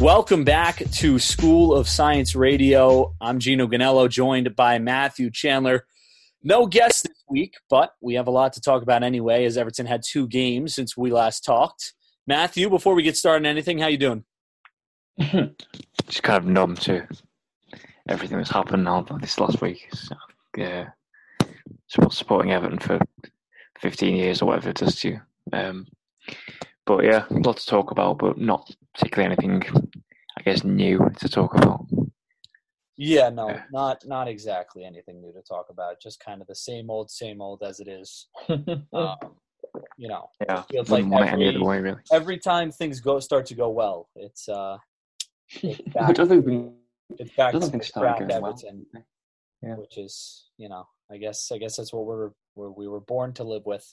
Welcome back to School of Science Radio. I'm Gino Ganello, joined by Matthew Chandler. No guests this week, but we have a lot to talk about anyway, as Everton had two games since we last talked. Matthew, before we get started on anything, how you doing? Just kind of numb to everything that's happened now this last week. So, yeah, supporting Everton for 15 years or whatever it does to you. Um, but yeah, a lot to talk about, but not particularly anything, I guess, new to talk about. Yeah, no, not not exactly anything new to talk about. Just kind of the same old, same old as it is. um, you know, yeah, feels like every, way, really. every time things go start to go well, it's uh, it's back, think, it's back to scrap Everton, well. yeah. which is you know, I guess I guess that's what we're, we're we were born to live with.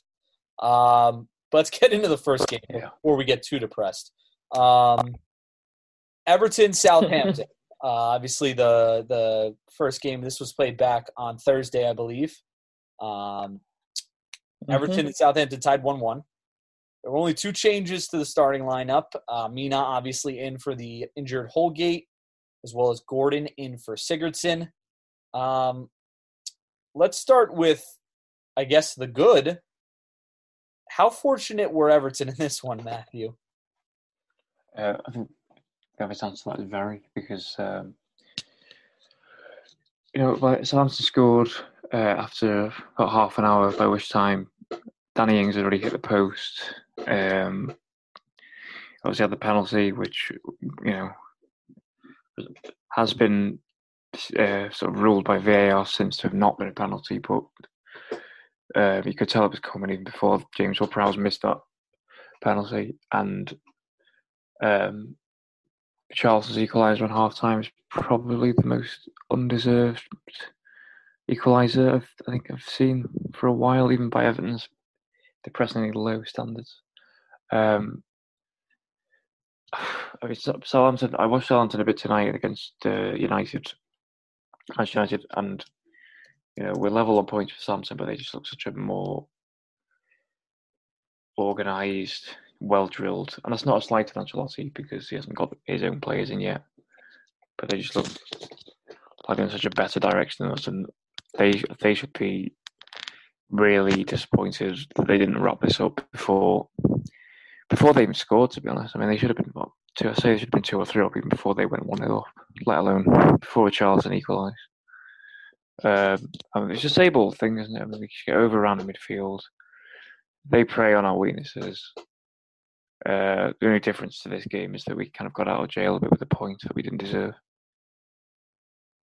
Um, but let's get into the first game yeah. before we get too depressed. Um, Everton Southampton. uh, obviously, the the first game. This was played back on Thursday, I believe. Um, mm-hmm. Everton and Southampton tied one one. There were only two changes to the starting lineup. Uh, Mina obviously in for the injured Holgate, as well as Gordon in for Sigurdsson. Um, let's start with, I guess, the good. How fortunate were Everton in this one, Matthew? Uh, I think Everton that is very because um, you know, but Southampton scored uh, after about half an hour, by which time Danny Ings had already hit the post. Um, obviously had the penalty, which you know has been uh, sort of ruled by VAR since to have not been a penalty, but uh, you could tell it was coming even before James Ward-Prowse missed that penalty, and um, Charlton's equaliser on half time is probably the most undeserved equaliser I think I've seen for a while, even by Everton's depressingly low standards. Um, I mean, Southampton. I watched Southampton a bit tonight against uh, United, Manchester United, and you know we're level on points for Southampton, but they just look such a more organised, well drilled, and that's not a slight to Ancelotti because he hasn't got his own players in yet. But they just look like in such a better direction than us, and they they should be really disappointed that they didn't wrap this up before before they even scored. To be honest, I mean they should have been what two. I say they should have been two or three up even before they went one 0 up, let alone before Charles and equalised. Um, I mean, it's a Sable thing, isn't it? I mean, we get overrun midfield. They prey on our weaknesses. Uh, the only difference to this game is that we kind of got out of jail a bit with a point that we didn't deserve.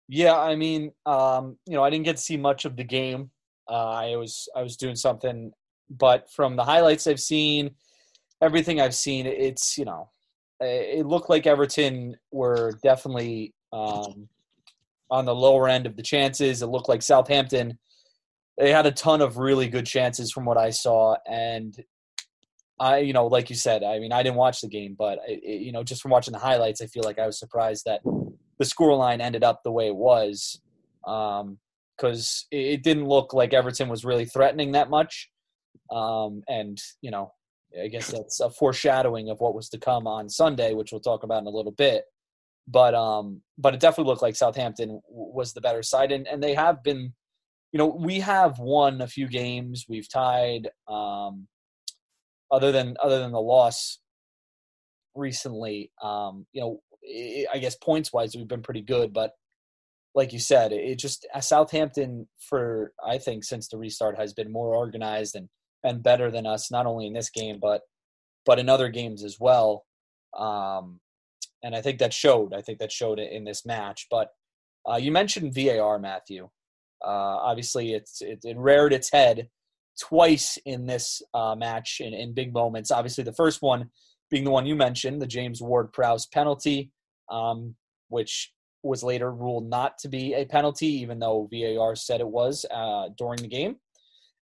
Yeah, I mean, um, you know, I didn't get to see much of the game. Uh, I was I was doing something, but from the highlights I've seen, everything I've seen, it's you know, it looked like Everton were definitely um, on the lower end of the chances. It looked like Southampton they had a ton of really good chances from what I saw, and I, you know, like you said, I mean, I didn't watch the game, but it, you know, just from watching the highlights, I feel like I was surprised that the scoreline ended up the way it was, because um, it didn't look like Everton was really threatening that much, um, and you know, I guess that's a foreshadowing of what was to come on Sunday, which we'll talk about in a little bit. But um, but it definitely looked like Southampton was the better side, and and they have been you know, we have won a few games. We've tied. Um, other than other than the loss recently, um, you know, it, I guess points wise, we've been pretty good. But like you said, it just uh, Southampton for I think since the restart has been more organized and and better than us, not only in this game but but in other games as well. Um, and I think that showed. I think that showed it in this match. But uh, you mentioned VAR, Matthew. Uh, obviously, it's it, it, reared its head twice in this uh, match in, in big moments. Obviously, the first one being the one you mentioned, the James Ward Prowse penalty, um, which was later ruled not to be a penalty, even though VAR said it was uh, during the game.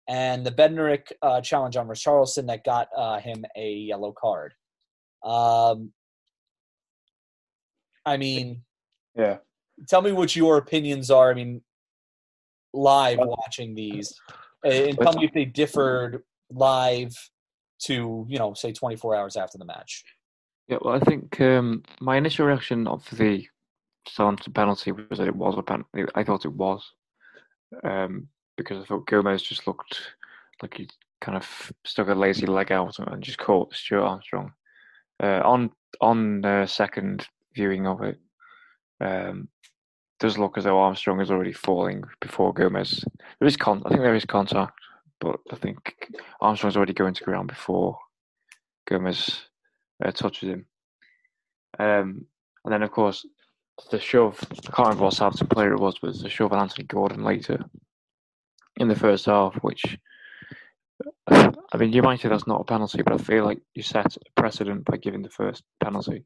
And the Bednarek uh, challenge on Richarlison that got uh, him a yellow card. Um, I mean, yeah. Tell me what your opinions are. I mean, live watching these, and tell me if they differed live to you know say 24 hours after the match. Yeah, well, I think um, my initial reaction of the Southampton penalty was that it was a penalty. I thought it was um, because I thought Gomes just looked like he kind of stuck a lazy leg out and just caught Stuart Armstrong. Uh, on on the second viewing of it, um, does look as though Armstrong is already falling before Gomes. There is con. I think there is contact, but I think Armstrong's already going to ground before Gomes uh, touches him. Um, and then, of course, the shove. I can't remember what Southampton player it was, but the shove on Anthony Gordon later in the first half, which I mean, you might say that's not a penalty, but I feel like you set a precedent by giving the first penalty.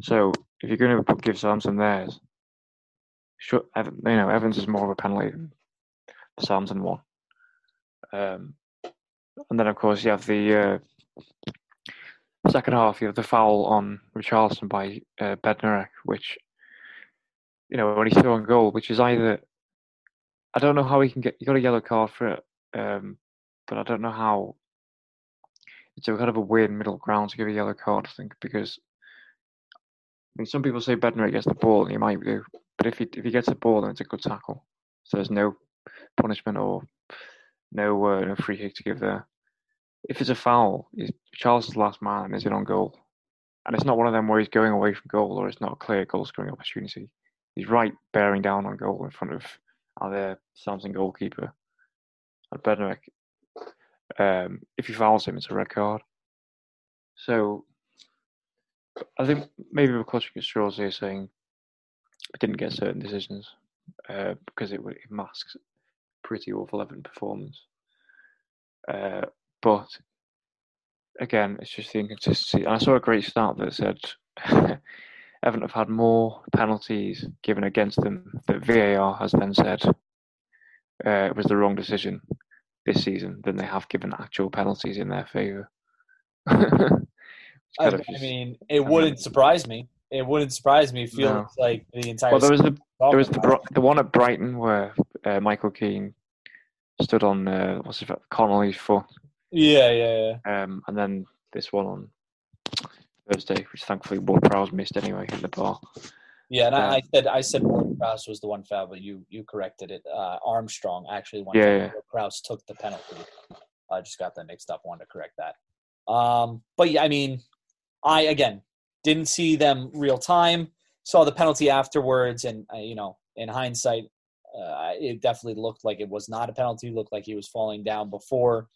So if you're going to give Southampton theirs, sure, you know, Evans is more of a penalty the Southampton one. Um, and then, of course, you have the uh, second half, you have the foul on Richarlison by uh, Bednarek, which, you know, when he's throwing goal, which is either, I don't know how he can get, he got a yellow card for it, um, but I don't know how. It's a kind of a weird middle ground to give a yellow card, I think, because mean, some people say Bednarek gets the ball, and he might do, but if he if he gets the ball, then it's a good tackle. So there's no punishment or no uh, no free kick to give there. If it's a foul, Charles' is last man and is it on goal, and it's not one of them where he's going away from goal or it's not a clear goal scoring opportunity. He's right bearing down on goal in front of our Samson goalkeeper. And Bednarek um, if he fouls him, it's a red card. So I think maybe McCluskey straws here saying I didn't get certain decisions uh, because it, it masks pretty awful Everton performance. Uh, but again, it's just the inconsistency. And I saw a great start that said Everton have had more penalties given against them that VAR has then said uh, it was the wrong decision this season than they have given actual penalties in their favour. I, I, mean, it wouldn't surprise me. It wouldn't surprise me. Feeling no. like the entire. Well, there was the there was the the one at Brighton where uh, Michael Keane stood on uh, what's it Connolly's foot. Yeah, yeah, yeah. Um, and then this one on Thursday, which thankfully Ward Prowse missed anyway in the bar. Yeah, and I, I said I said Ward Prowse was the one foul, but you you corrected it. Uh, Armstrong actually won. Yeah, yeah. Prowse took the penalty. I just got that mixed up. Wanted to correct that. Um, but yeah, I mean, I again didn't see them real time. Saw the penalty afterwards, and uh, you know, in hindsight, uh, it definitely looked like it was not a penalty. It looked like he was falling down before.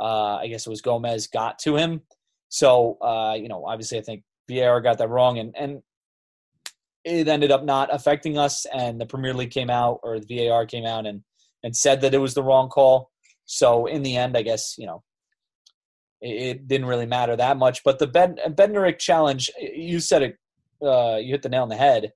Uh, I guess it was Gomes got to him. So uh, you know, obviously, I think VAR got that wrong, and and it ended up not affecting us, and the Premier League came out or the VAR came out and and said that it was the wrong call. So in the end, I guess you know it, didn't really matter that much. But the ben, Bednarek challenge, you said it, uh, you hit the nail on the head.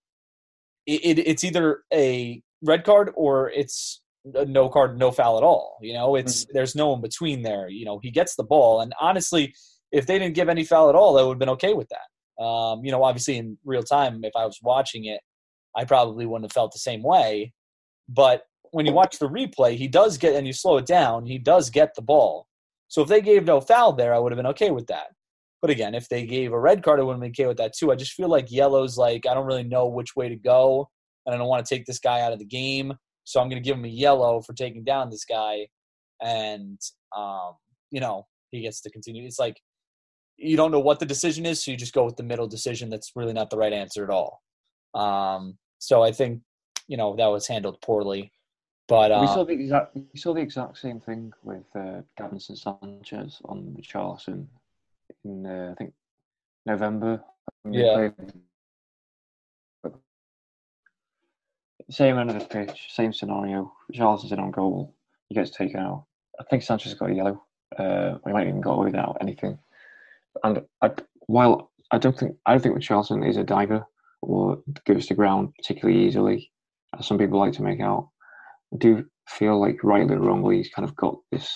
It, it, it's either a red card or it's no card, no foul at all. You know, it's mm-hmm. there's no in between there. You know, he gets the ball, and honestly, if they didn't give any foul at all, that would have been okay with that. Um, you know, obviously in real time, if I was watching it, I probably wouldn't have felt the same way. But when you watch the replay, he does get, and you slow it down, he does get the ball. So if they gave no foul there, I would have been okay with that. But again, if they gave a red card, I would have been okay with that too. I just feel like yellow's like, I don't really know which way to go, and I don't want to take this guy out of the game. So I'm going to give him a yellow for taking down this guy. And, um, you know, he gets to continue. It's like you don't know what the decision is, so you just go with the middle decision. That's really not the right answer at all. Um, so I think you know that was handled poorly. But uh, we saw the exact we saw the exact same thing with uh, Davinson Sanchez on Charleston in uh, I think November. Yeah. Same end of the pitch, same scenario. Charleston's in on goal. He gets taken out. I think Sanchez got a yellow. Uh, he might even got away without anything. And I, while I don't think I don't think Richarlison is a diver or goes to ground particularly easily, as some people like to make out, do feel like rightly or wrongly he's kind of got this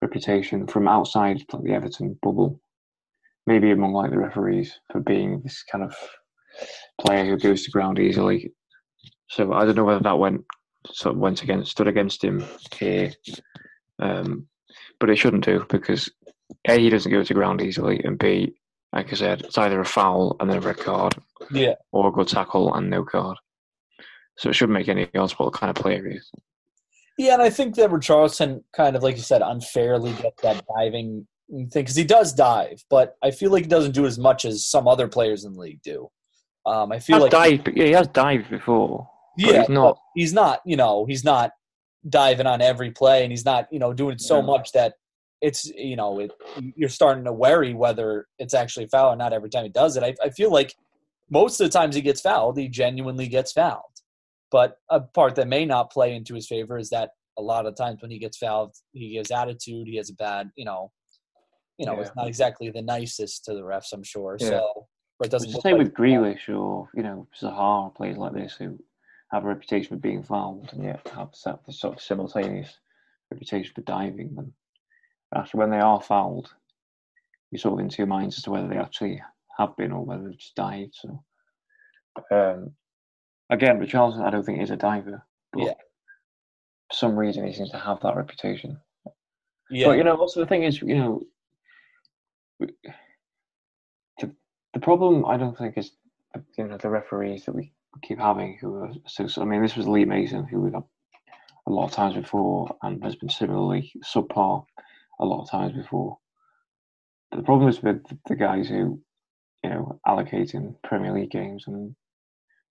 reputation from outside like the Everton bubble, maybe among like the referees for being this kind of player who goes to ground easily. So I don't know whether that went sort of went against stood against him here, um, but it shouldn't do because a, he doesn't go to ground easily, and B, like I said, it's either a foul and then a red card, Yeah. or a good tackle and no card. So it shouldn't make any odds what kind of player he is. Yeah, and I think that Richarlison kind of, like you said, unfairly gets that diving thing because he does dive, but I feel like he doesn't do as much as some other players in the league do. Um, I feel like dived, yeah, he has dived before. but yeah, he's not. he's not. You know, he's not diving on every play, and he's not. You know, doing so Yeah. much that it's you know it, you're starting to worry whether it's actually a foul or not every time he does it. I, I feel like most of the times he gets fouled, he genuinely gets fouled. But a part that may not play into his favor is that a lot of times when he gets fouled, he gives attitude. He has a bad, you know, you know, it's not exactly the nicest to the refs, I'm sure. Yeah. So, or it It's doesn't the look same like with Grealish or you know Zaha players like this who have a reputation for being fouled and yet have set the sort of simultaneous reputation for diving. And actually, when they are fouled, you're sort of in two minds as to whether they actually have been or whether they've just dived. So, um, again, Richarlison, I don't think is a diver, but Yeah. for some reason he seems to have that reputation. yeah, But you know, also the thing is, you know, the the problem I don't think is you know the referees that we keep having who are so. so- I mean, this was Lee Mason who we got a lot of times before and has been similarly subpar a lot of times before. But the problem is with the guys who you know allocating Premier League games and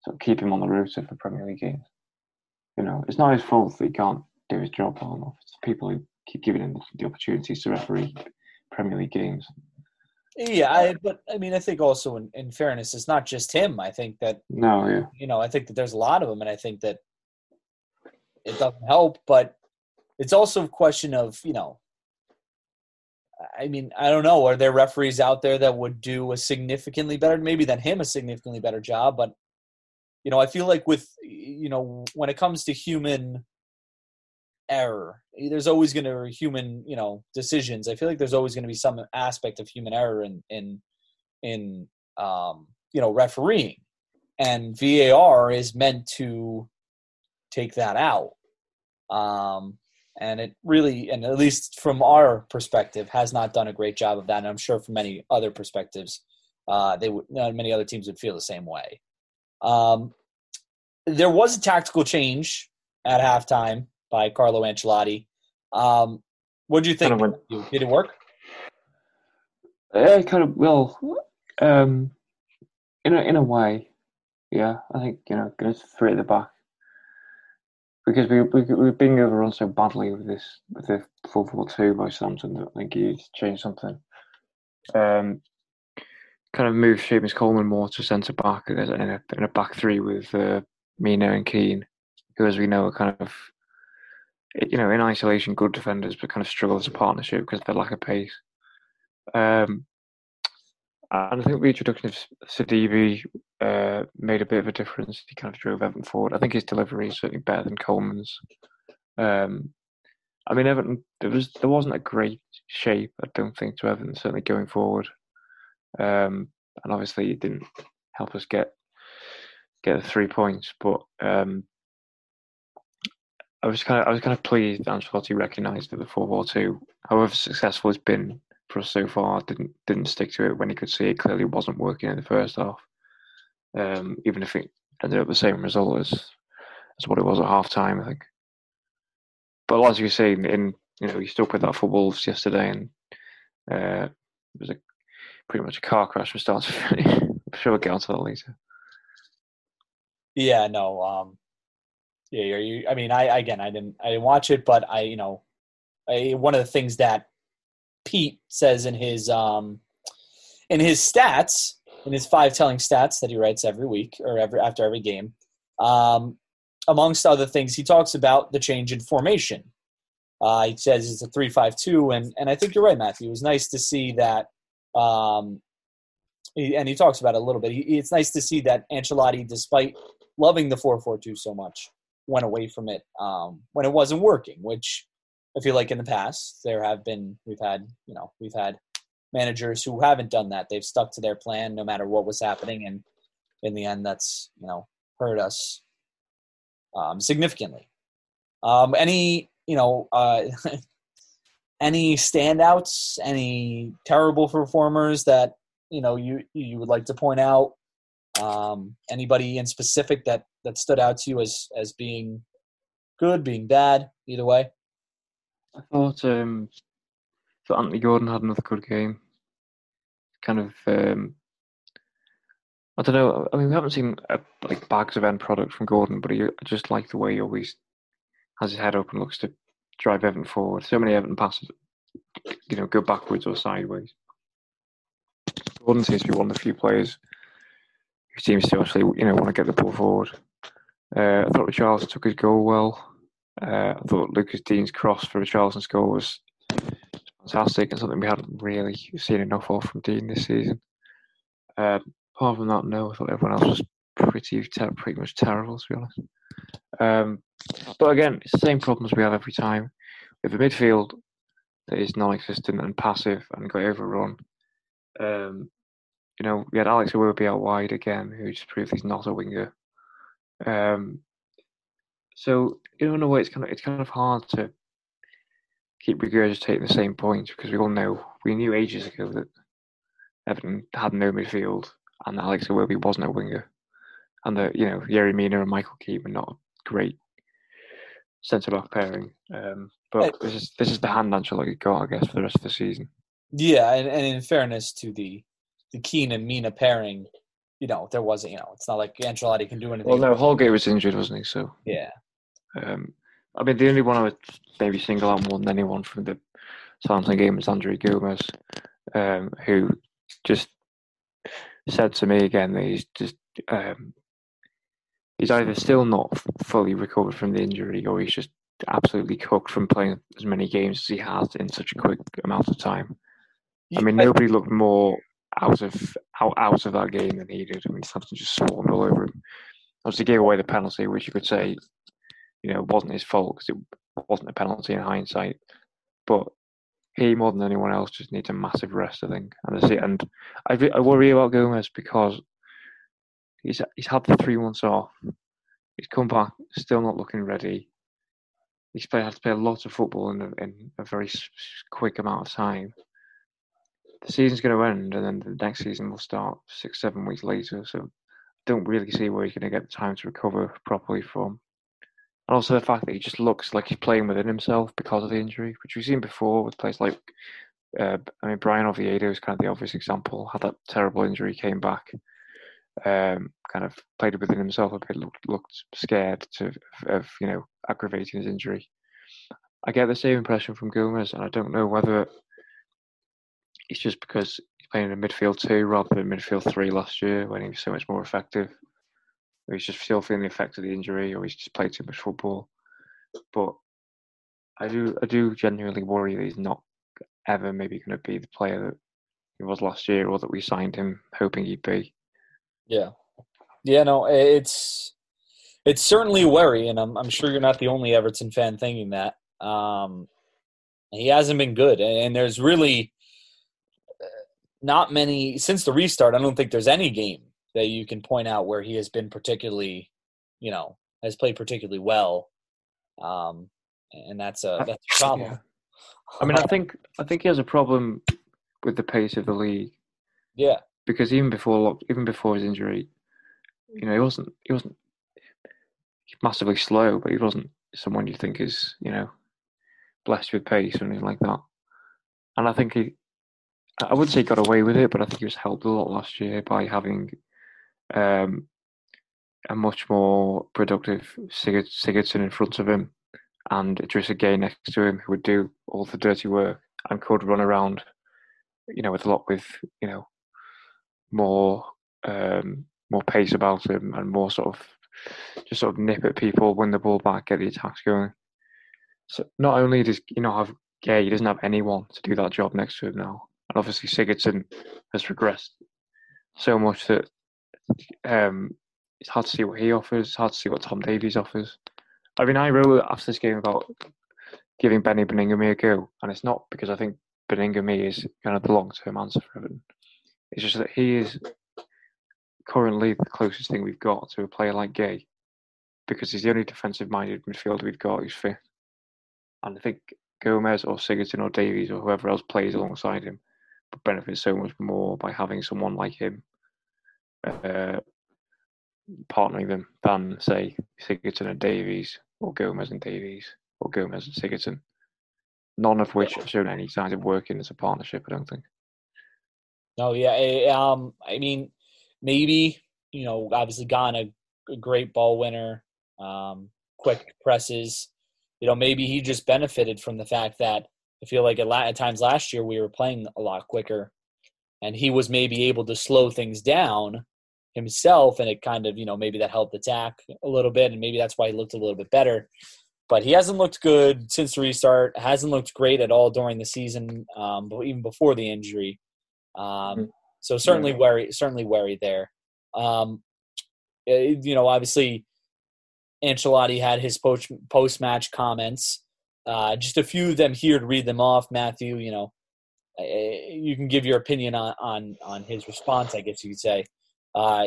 sort of keep him on the roster for Premier League games. You know, it's not his fault that he can't do his job well enough. It's people who keep giving him the opportunities to referee Premier League games. Yeah, I, but I mean, I think also in, in fairness, it's not just him. I think that No, yeah, you know, I think that there's a lot of them, and I think that it doesn't help. But it's also a question of you know, I mean, I don't know. Are there referees out there that would do a significantly better, maybe than him, a significantly better job? But you know, I feel like with you know, when it comes to human error, there's always going to be human you know decisions. I feel like there's always going to be some aspect of human error in in in um, you know refereeing, and VAR is meant to take that out. Um, and it really, and at least from our perspective, has not done a great job of that. And I'm sure from many other perspectives, uh, they would, many other teams would feel the same way. Um, there was a tactical change at halftime by Carlo Ancelotti. Um, what do you think? Kind of Did it work? yeah, kind of. Well, um, in a in a way, yeah. I think you know, going three at the back because we we we've been overrun so badly with this with the four four two by Southampton that I think he changed something. Um, kind of move Seamus Coleman more to centre back in a, in a back three with uh, Mina and Keane, who, as we know, are kind of you know in isolation good defenders, but kind of struggle as a partnership because of their lack of pace. Um, and I think the introduction of Sidibé uh, made a bit of a difference. He kind of drove Everton forward. I think his delivery is certainly better than Coleman's. Um, I mean, Everton there was there wasn't a great shape. I don't think to Everton certainly going forward, um, and obviously it didn't help us get get the three points. But um, I was kind of I was kind of pleased that Ancelotti recognised that the four four two, however successful it's been for us so far, didn't didn't stick to it when he could see it clearly wasn't working in the first half. Um, even if it ended up the same result as as what it was at half time, I think. But as you say, in you know, he still played that for Wolves yesterday, and uh, it was a pretty much a car crash from start to finish. I'm sure we'll get onto that later. Yeah, no. Um, yeah, you. I mean, I again, I didn't, I didn't watch it, but I, you know, I, one of the things that Pete says in his um, in his stats, in his five telling stats that he writes every week or every after every game, um, amongst other things, he talks about the change in formation. Uh, he says it's a three-five-two, and and I think you're right, Matthew. It was nice to see that. Um, and he talks about it a little bit. He, it's nice to see that Ancelotti, despite loving the four-four-two so much, went away from it um, when it wasn't working. Which I feel like in the past there have been we've had you know we've had managers who haven't done that. They've stuck to their plan no matter what was happening, and in the end, that's you know hurt us um, significantly. Um, any you know uh, any standouts? Any terrible performers that you know you you would like to point out? Um, anybody in specific that that stood out to you as as being good, being bad, either way? I thought um, thought Anthony Gordon had another good game. Kind of, um, I don't know. I mean, we haven't seen uh, like bags of end product from Gordon, but he, I just like the way he always has his head up and looks to drive Everton forward. So many Everton passes, you know, go backwards or sideways. Gordon seems to be one of the few players who seems to actually, you know, want to get the ball forward. Uh, I thought Charles took his goal well. Uh, I thought Lucas Digne's cross for Richarlison's goal was fantastic and something we hadn't really seen enough of from Dean this season. Uh, apart from that, no, I thought everyone else was pretty ter- pretty much terrible, to be honest. Um, but again, it's the same problems we have every time. With a midfield that is non-existent and passive and got overrun. Um, you know, we had Alex Iwobi out wide again, who just proved he's not a winger. Um, so in a way, it's kind of it's kind of hard to keep regurgitating the same points because we all know we knew ages ago that Everton had no midfield and Alex Iwobi wasn't a winger, and that you know Yerry Mina and Michael Keane were not great centre back pairing. Um, but this is this is the hand Ancelotti got, I guess, for the rest of the season. Yeah, and, and in fairness to the the Keane and Mina pairing, you know, there wasn't, you know, it's not like Ancelotti can do anything. Well, no, Holgate was injured, wasn't he? So yeah. Um, I mean, the only one I would maybe single out more than anyone from the Southampton game was Andre Gomes, um, who just said to me again that he's just um, he's either still not fully recovered from the injury or he's just absolutely cooked from playing as many games as he has in such a quick amount of time. I mean, nobody looked more out of out, out of that game than he did. I mean, Southampton just swarmed all over him. Obviously, gave away the penalty, which you could say, you know, wasn't his fault because it wasn't a penalty in hindsight. But he, more than anyone else, just needs a massive rest, I think. And I see, and I, I worry about Gomes because he's he's had the three months off. He's come back, still not looking ready. He's played, had to play a lot of football in a, in a very quick amount of time the season's going to end, and then the next season will start six, seven weeks later. So, I don't really see where he's going to get the time to recover properly from. And also the fact that he just looks like he's playing within himself because of the injury, which we've seen before with players like, uh, I mean, Bryan Oviedo is kind of the obvious example. Had that terrible injury, came back, um, kind of played within himself a bit, looked, looked scared to of you know aggravating his injury. I get the same impression from Gomes, and I don't know whether it's just because he's playing in midfield two rather than midfield three last year when he was so much more effective. Or he's just still feeling the effect of the injury, or he's just played too much football. But I do, I do genuinely worry that he's not ever maybe going to be the player that he was last year, or that we signed him hoping he'd be. Yeah, yeah, no, it's it's certainly a worry, and I'm I'm sure you're not the only Everton fan thinking that. Um, he hasn't been good, and there's really not many since the restart. I don't think there's any game that you can point out where he has been particularly, you know, has played particularly well. Um, and that's a that's a problem. Yeah. I mean, I think I think he has a problem with the pace of the league. Yeah, because even before even before his injury, you know, he wasn't he wasn't massively slow, but he wasn't someone you think is you know blessed with pace or anything like that. And I think he I wouldn't say got away with it, but I think he was helped a lot last year by having um, a much more productive Sigurdsson in front of him and Idrissa Gueye next to him, who would do all the dirty work and could run around, you know, with a lot with you know more um, more pace about him and more sort of just sort of nip at people, win the ball back, get the attacks going. So not only does you know have Gueye, he doesn't have anyone to do that job next to him now. And obviously Sigurdsson has regressed so much that um, it's hard to see what he offers. It's hard to see what Tom Davies offers. I mean, I wrote after this game about giving Beni Baningime a go, and it's not because I think Baningime is kind of the long-term answer for Everton. It's just that he is currently the closest thing we've got to a player like Gueye, because he's the only defensive-minded midfielder we've got who's fit. And I think Gomes or Sigurdsson or Davies or whoever else plays alongside him benefit so much more by having someone like him uh, partnering them than say Sigurdsson and Davies or Gomes and Davies or Gomes and Sigurdsson. None of which have shown any signs of working as a partnership. I don't think. No, yeah, I, um, I mean, maybe you know, obviously, Gueye a, great ball winner, um, quick presses. You know, maybe he just benefited from the fact that I feel like at, at times last year we were playing a lot quicker, and he was maybe able to slow things down himself, and it kind of you know maybe that helped attack a little bit, and maybe that's why he looked a little bit better. But he hasn't looked good since the restart. Hasn't looked great at all during the season, um, even before the injury. Um, mm-hmm. so certainly yeah. worry, certainly worried there. Um, eh, you know, obviously, Ancelotti had his post match comments. Uh, just a few of them here to read them off. Matthew, you know, eh, you can give your opinion on on on his response. I guess you could say. Uh,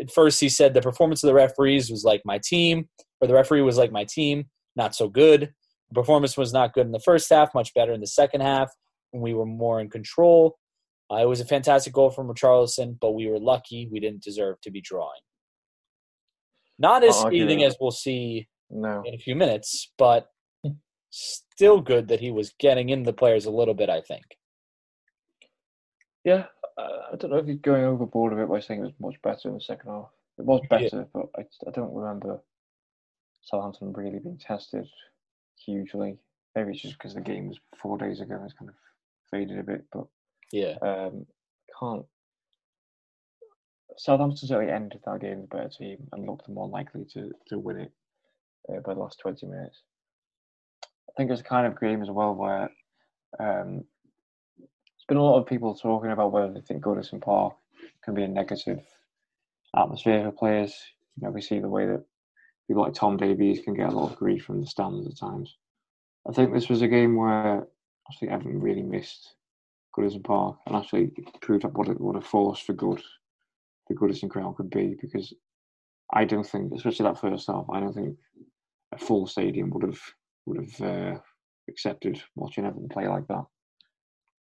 at first, he said the performance of the referees was like my team, or the referee was like my team, not so good. The performance was not good in the first half, much better in the second half when we were more in control. Uh, it was a fantastic goal from Richarlison, but we were lucky we didn't deserve to be drawing. Not as scathing as we'll see no. in a few minutes, but still good that he was getting in the players a little bit, I think. Yeah, I don't know if he's going overboard a bit by saying it was much better in the second half. It was better, yeah. but I, I don't remember Southampton really being tested hugely. Maybe it's just because the game was four days ago and it's kind of faded a bit, but yeah, um, can't. Southampton certainly ended that game the better team and looked more likely to, to win it uh, by the last 20 minutes. I think it's a kind of game as well where um, there's been a lot of people talking about whether they think Goodison Park can be a negative atmosphere for players. You know, we see the way that people like Tom Davies can get a lot of grief from the stands at times. I think this was a game where actually Everton really missed Goodison Park and actually proved up what a, what a force for good the Goodison crowd could be because I don't think, especially that first half, I don't think a full stadium would have would have uh, accepted watching Everton play like that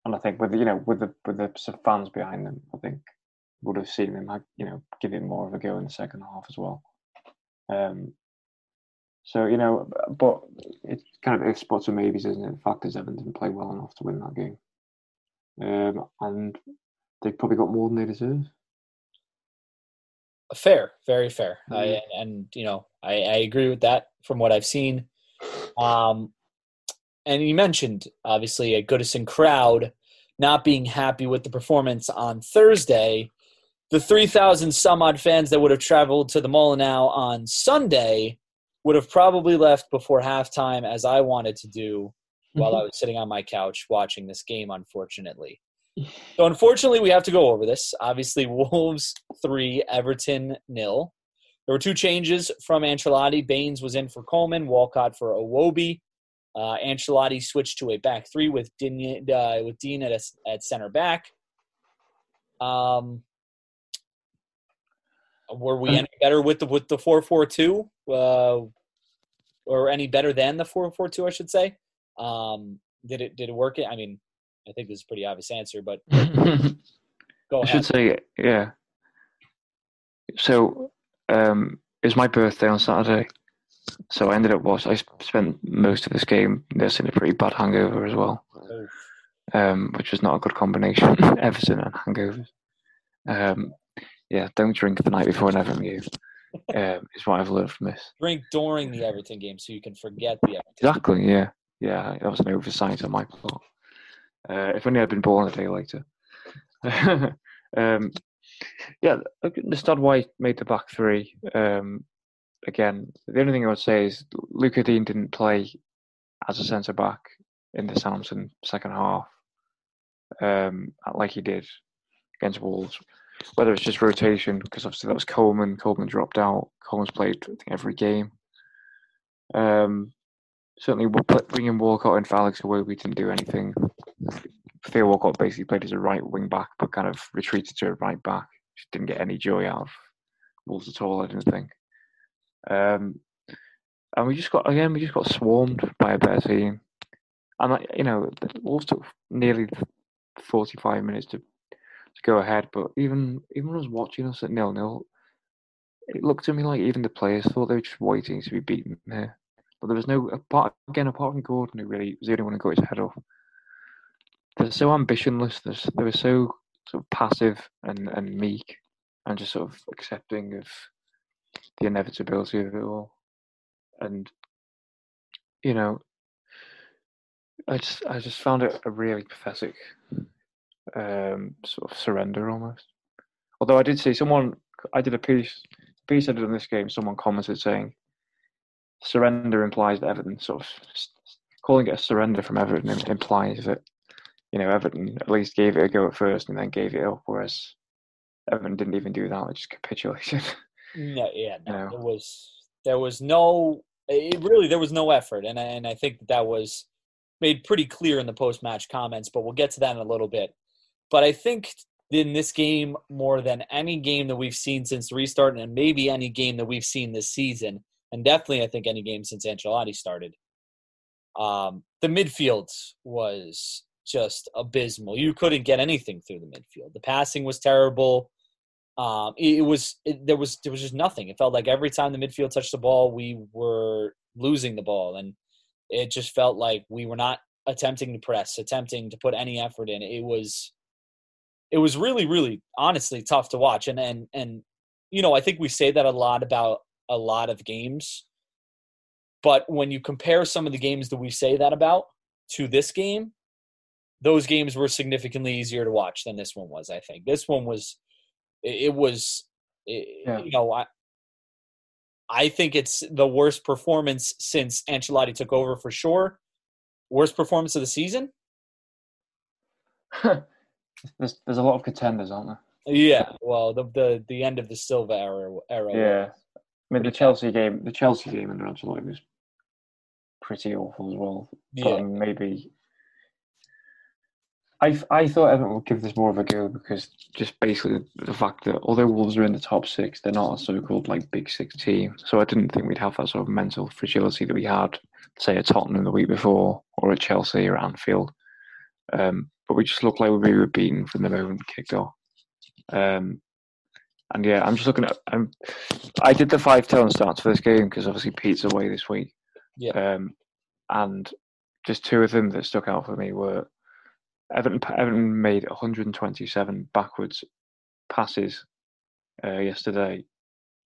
and I think with the, you know with the with the fans behind them, I think would have seen them you know give it more of a go in the second half as well. Um, so you know, but it's kind of a spots and maybes, isn't it? The fact is, Everton didn't play well enough to win that game, um, and they've probably got more than they deserve. Fair, very fair, mm-hmm. I, and you know, I, I agree with that from what I've seen. Um, and you mentioned obviously a Goodison crowd not being happy with the performance on Thursday. The 3,000 some odd fans that would have traveled to the Molineux on Sunday would have probably left before halftime, as I wanted to do while I mm-hmm. was sitting on my couch watching this game, unfortunately. So, unfortunately, we have to go over this. Obviously, Wolves 3, Everton nil. There were two changes from Ancelotti. Baines was in for Coleman, Walcott for Iwobi. Uh, Ancelotti switched to a back three with Digne, uh, with Digne at, a, at center back. Um, were we any better with the with the four four two, uh, or any better than the four four two? I should say. Um, did it did it work? I mean, I think this is a pretty obvious answer, but go ahead. I should say yeah. So um, it's my birthday on Saturday, so I ended up was I spent most of this game nursing a pretty bad hangover as well, um, which was not a good combination. Everton and hangovers. Um, yeah, don't drink the night before an Everton game. Um, is what I've learned from this. Drink during the Everton game so you can forget the Everton. Exactly. Yeah. Yeah. That was an oversight on my part. Uh, if only I'd been born a day later. um, yeah, understand why made the back three. Um, again, the only thing I would say is Lucas Digne didn't play as a centre back in the Southampton second half, um, like he did against Wolves. Whether it's just rotation, because obviously that was Coleman. Coleman dropped out. Coleman's played I think, every game. Um, certainly, bringing Walcott and for Alex Iwobi didn't do anything. Theo Walcott basically played as a right wing back, but kind of retreated to a right back. Just didn't get any joy out of Wolves at all. I didn't think. Um, and we just got again, we just got swarmed by a better team. And you know, Wolves took nearly 45 minutes to to go ahead. But even even was watching us at nil nil, it looked to me like even the players thought they were just waiting to be beaten there. But there was no apart again apart from Gordon who really was the only one who got his head off. They're so ambitionless. They're, they were so sort of passive and, and meek and just sort of accepting of the inevitability of it all. And you know, I just I just found it a really pathetic um, sort of surrender almost. Although I did see someone, I did a piece, piece I did in this game. Someone commented saying, "Surrender implies that Everton sort of calling it a surrender from Everton implies that you know Everton at least gave it a go at first and then gave it up, whereas Everton didn't even do that; they just capitulated." No, yeah, no, you know? there was there was no it really there was no effort, and and I think that that was made pretty clear in the post match comments. But we'll get to that in a little bit. But I think in this game, more than any game that we've seen since the restart, and maybe any game that we've seen this season, and definitely I think any game since Ancelotti started, um, the midfield was just abysmal. You couldn't get anything through the midfield. The passing was terrible. Um, it, it was it, there was there was just nothing. It felt like every time the midfield touched the ball, we were losing the ball, and it just felt like we were not attempting to press, attempting to put any effort in. It was it was really, really, honestly tough to watch. And and and you know, I think we say that a lot about a lot of games, but when you compare some of the games that we say that about to this game, those games were significantly easier to watch than this one was. I think this one was, it, was, it, yeah. you know, I. I think it's the worst performance since Ancelotti took over for sure. Worst performance of the season? there's there's a lot of contenders, aren't there? Yeah, well, the the the end of the Silva era. era yeah, I mean the Chelsea game, the Chelsea game under Ancelotti was pretty awful as well. Yeah, but maybe. I, I thought Everton would give this more of a go because just basically the fact that although Wolves are in the top six, they're not a so-called like big six team. So I didn't think we'd have that sort of mental fragility that we had, say, at Tottenham the week before or at Chelsea or Anfield. Um, but we just looked like we were beaten from the moment we kicked off. Um, and yeah, I'm just looking at. I'm, I did the five tone starts for this game because obviously Pete's away this week. Yeah. Um, and just two of them that stuck out for me were Everton. Everton made 127 backwards passes uh, yesterday,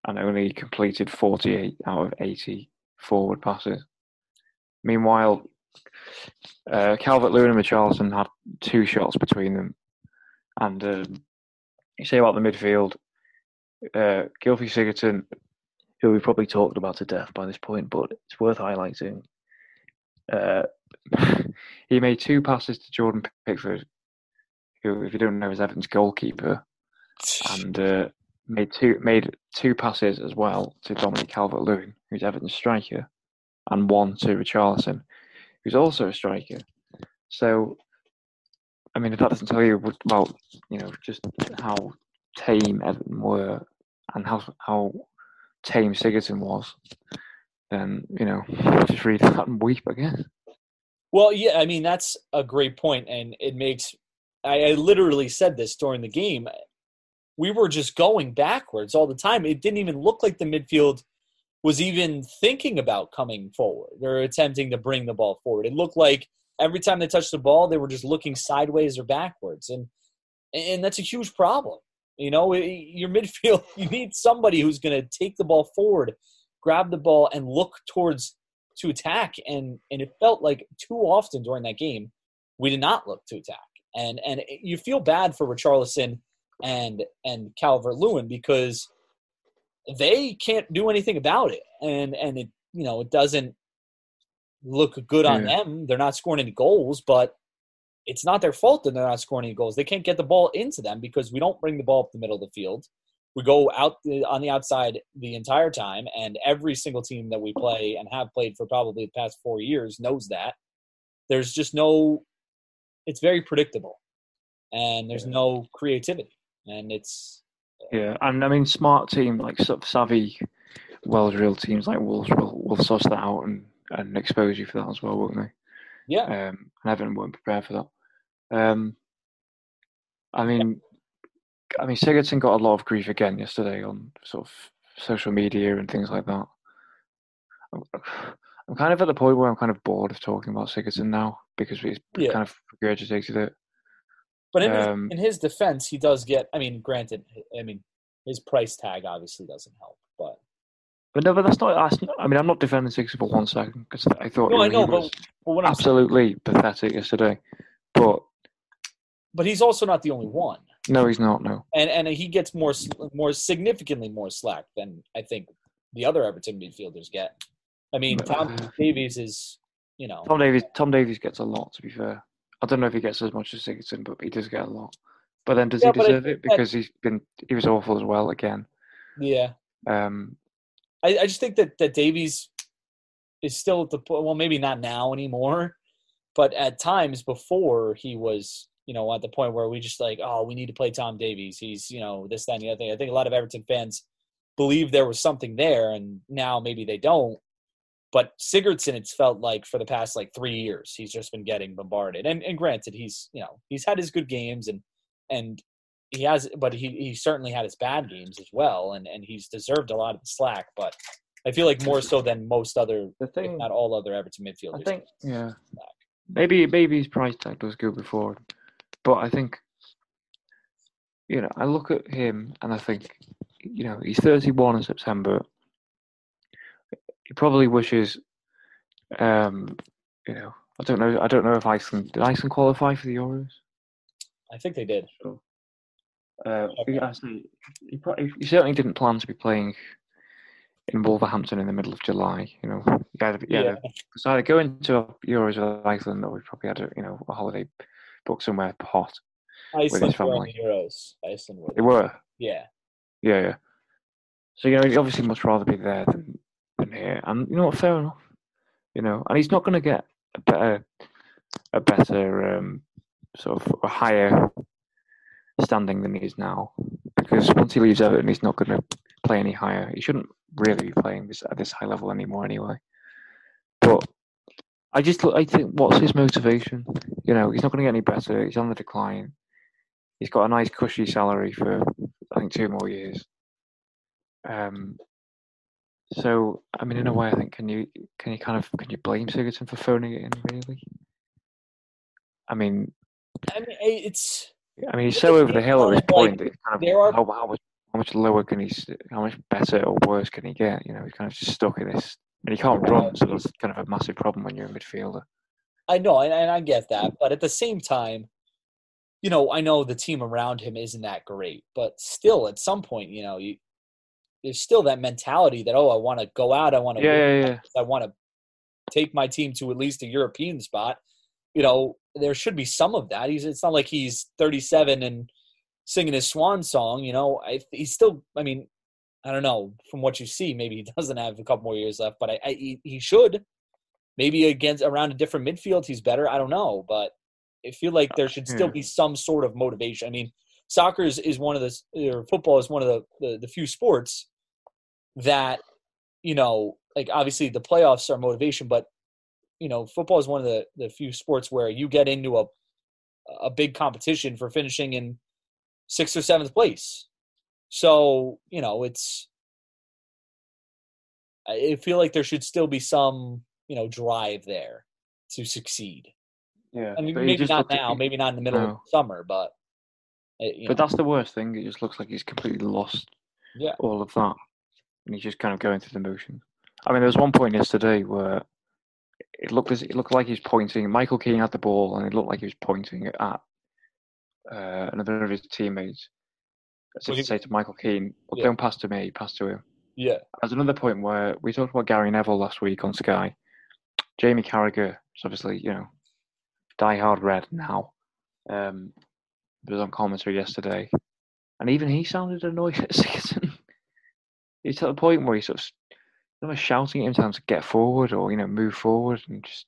and only completed 48 out of 80 forward passes. Meanwhile, uh, Calvert Lewin and Richarlison had two shots between them. And um, you say about the midfield, uh, Gylfi Sigurdsson, who we've probably talked about to death by this point, but it's worth highlighting. Uh, he made two passes to Jordan Pickford, who, if you don't know, is Everton's goalkeeper, and uh, made two made two passes as well to Dominic Calvert Lewin, who's Everton's striker, and one to Richarlison, who's also a striker. So, I mean, if that doesn't tell you about, you know, just how tame Everton were and how how tame Sigurdsson was, then you know, just read that and weep, guess. Well, yeah, I mean that's a great point, and it makes. I, I literally said this during the game. We were just going backwards all the time. It didn't even look like the midfield was even thinking about coming forward. They're attempting to bring the ball forward. It looked like every time they touched the ball, they were just looking sideways or backwards, and and that's a huge problem. You know, your midfield, you need somebody who's going to take the ball forward, grab the ball, and look towards to attack. And and it felt like too often during that game, we did not look to attack. And and you feel bad for Richarlison and and Calvert Lewin because they can't do anything about it, and and it you know it doesn't look good on yeah. them. They're not scoring any goals, but it's not their fault that they're not scoring any goals. They can't get the ball into them because we don't bring the ball up the middle of the field. We go out on the outside the entire time, and every single team that we play and have played for probably the past four years knows that. There's just no. It's very predictable, and there's no creativity, and it's yeah, and I mean, smart team like savvy, well-drilled teams like Wolves will will suss that out and, and expose you for that as well, won't they? Yeah. Um, and Everton weren't prepared for that. Um, I mean, I mean, Sigurdsson got a lot of grief again yesterday on sort of social media and things like that. I'm, I'm kind of at the point where I'm kind of bored of talking about Sigurdsson now because we've Yeah. kind of regurgitated it. But in, Um, his, in his defense, he does get. I mean, granted, I mean his price tag obviously doesn't help, but But no, but that's not. That's not I mean, I'm not defending Sigurdsson for one second because I thought no, he I know. was But, but I'm saying, absolutely pathetic yesterday. But but he's also not the only one, no, he's not. No. and and he gets more more significantly more slack than I think the other Everton midfielders get. I mean, Tom Davies is, you know, Tom Davies. Tom Davies gets a lot. To be fair, I don't know if he gets as much as Sigurdsson, but he does get a lot. But then, does Yeah, he I deserve it? Because he's been he was awful as well again. yeah. Um, I, I just think that that Davies is still at the well, maybe not now anymore, but at times before he was, you know, at the point where we just like, oh, we need to play Tom Davies. He's, you know, this, that, and the other thing. I think a lot of Everton fans believe there was something there, and now maybe they don't. But Sigurdsson, it's felt like for the past like three years, he's just been getting bombarded. And and granted, he's you know he's had his good games and and he has, but he he certainly had his bad games as well, and and he's deserved a lot of the slack. But I feel like more so than most other, the thing, not all other Everton midfielders. I think, yeah, maybe maybe his price tag does go before, but I think, you know, I look at him and I think, you know, he's 31 in September. He probably wishes, um, you know, I don't know, I don't know if Iceland did Iceland qualify for the Euros. I think they did. Uh, Okay. he, actually, he, he certainly didn't plan to be playing in Wolverhampton in the middle of July. You know, he either, he either it's either go into Euros with Iceland or he probably had a you know a holiday booked somewhere hot. Iceland his were family. the Euros. Iceland were. They were, Yeah. yeah, yeah. So you know, he'd obviously much rather be there than, than here, and you know what? Fair enough. You know, and he's not going to get a better, a better um, sort of a higher standing than he is now, because once he leaves Everton, he's not going to play any higher. He shouldn't really be playing this at this high level anymore, anyway. But I just. I think, what's his motivation? You know, he's not going to get any better. He's on the decline. He's got a nice cushy salary for I think two more years. Um. So I mean, in a way, I think can you can you kind of can you blame Sigurdsson for phoning it in? Really? I mean, I mean, it's I mean, he's so over the hill at this point. that kind of there are- how, how much how much lower can he? How much better or worse can he get? You know, he's kind of just stuck in this. And he can't run, so that's kind of a massive problem when you're a midfielder. I know, and, and I get that, but at the same time, you know, I know the team around him isn't that great, but still, at some point, you know, you there's still that mentality that oh, I want to go out, I want to, Yeah, yeah, yeah. I want to take my team to at least a European spot. You know, there should be some of that. He's it's not like he's 37 and singing his swan song. You know, I, he's still. I mean, I don't know. From what you see, maybe he doesn't have a couple more years left, but I, I he, he should. Maybe against around a different midfield, he's better. I don't know, but I feel like there should still hmm. be some sort of motivation. I mean, soccer is, is one of the or football is one of the, the the few sports that you know, like obviously the playoffs are motivation, but you know, football is one of the the few sports where you get into a a big competition for finishing in sixth or seventh place. So you know, it's I feel like there should still be some you know drive there to succeed. Yeah, I mean, maybe not like now, maybe not in the middle of No. summer, but uh, you But know, that's the worst thing. It just looks like he's completely lost Yeah. all of that, and he's just kind of going through the motions. I mean, there was one point yesterday where it looked as it looked like he was pointing. Michael Keane had the ball, and it looked like he was pointing it at uh, another of his teammates. As if to he- say to Michael Keane, well, Yeah. "Don't pass to me, pass to him." yeah, There's another point where we talked about Gary Neville last week on Sky. Jamie Carragher is obviously, you know, diehard red now. Um, was on commentary yesterday, and even he sounded annoyed at Sigurdsson. He's to the point where he sort of shouting at him him to get forward or you know move forward and just.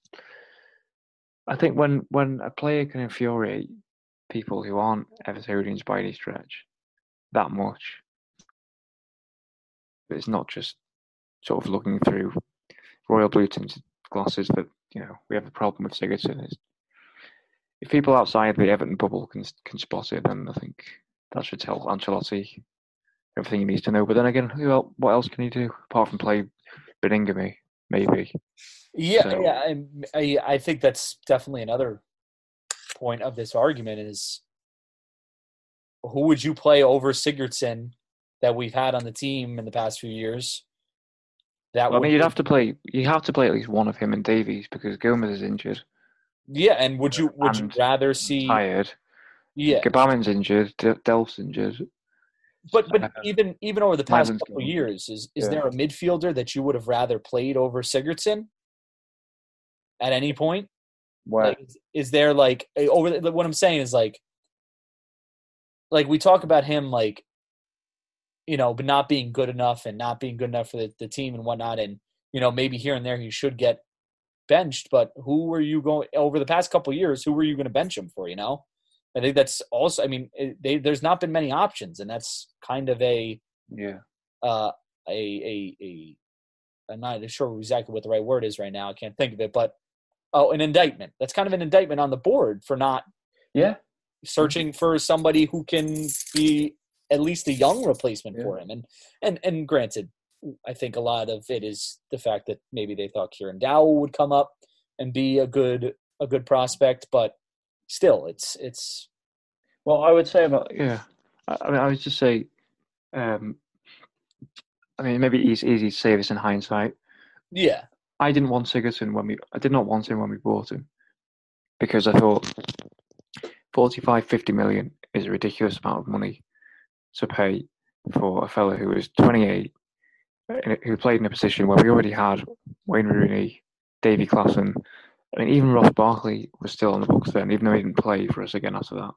I think when when a player can infuriate people who aren't Evertonians by any stretch that much, but it's not just sort of looking through royal blue tinted glasses that you know we have a problem with Sigurdsson. It's, if people outside the Everton bubble can can spot it, then I think that should tell Ancelotti everything he needs to know. But then again, who else, what else can he do apart from play Baningime? Maybe. Yeah, So- yeah. I, I I think that's definitely another point of this argument is who would you play over Sigurdsson that we've had on the team in the past few years? That Well, I would mean, you'd have to play. You have to play at least one of him and Davies because Gomes is injured, yeah. And would you would you rather see? tired. Yeah, Gbamin's injured. De- Delph's injured. But but even even over the past couple years, is is Yeah. there a midfielder that you would have rather played over Sigurdsson at any point? Where Like, is- is there like over the, what I'm saying is like like we talk about him like you know but not being good enough and not being good enough for the, the team and whatnot and you know maybe here and there he should get benched but who were you going over the past couple years who were you going to bench him for you know i think that's also i mean it, they, there's not been many options and that's kind of a yeah, uh a a a i'm not sure exactly what the right word is right now i can't think of it but oh an indictment that's kind of an indictment on the board for not yeah, searching for somebody who can be at least a young replacement Yeah. for him. And and and granted, I think a lot of it is the fact that maybe they thought Kieran Dowell would come up and be a good a good prospect, but still, it's it's Well, I would say about yeah. I, I mean, I would just say, um, I mean, maybe it's easy to say this in hindsight. yeah I didn't want Sigurdsson when we. I did not want him when we bought him because I thought 45, 50 million is a ridiculous amount of money to pay for a fellow who was 28, who played in a position where we already had Wayne Rooney, Davy Klaassen. I mean, even Ross Barkley was still on the books then, even though he didn't play for us again after that.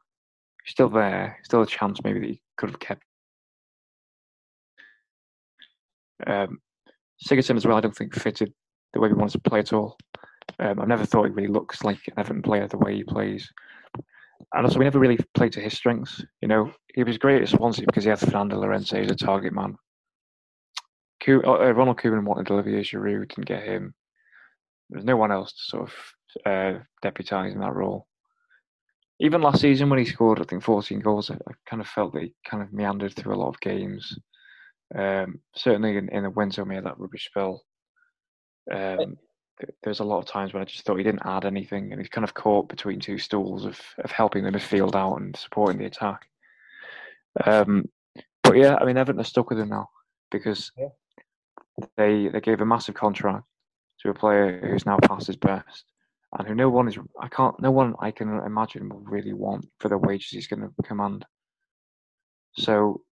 He's still there, still a chance maybe that he could have kept. Um, Sigurdsson as well, I don't think fitted the way we wanted to play at all. Um, I've never thought he really looks like an Everton player the way he plays. And also, we never really played to his strengths. You know, he was great at Swansea because he had Fernando Llorente as a target man. Uh, Ronald Koeman wanted Olivier Giroud, didn't get him. There's no one else to sort of uh, deputise in that role. Even last season when he scored, I think 14 goals, I, I kind of felt that he kind of meandered through a lot of games. Um, certainly in, in the winter when he had that rubbish spell. Um, th- there's a lot of times when I just thought he didn't add anything, and he's kind of caught between two stools of, of helping the midfield out and supporting the attack. Um, but yeah, I mean, Everton are stuck with him now because Yeah. they they gave a massive contract to a player who's now past his best, and who no one is I can't no one I can imagine will really want for the wages he's going to command. So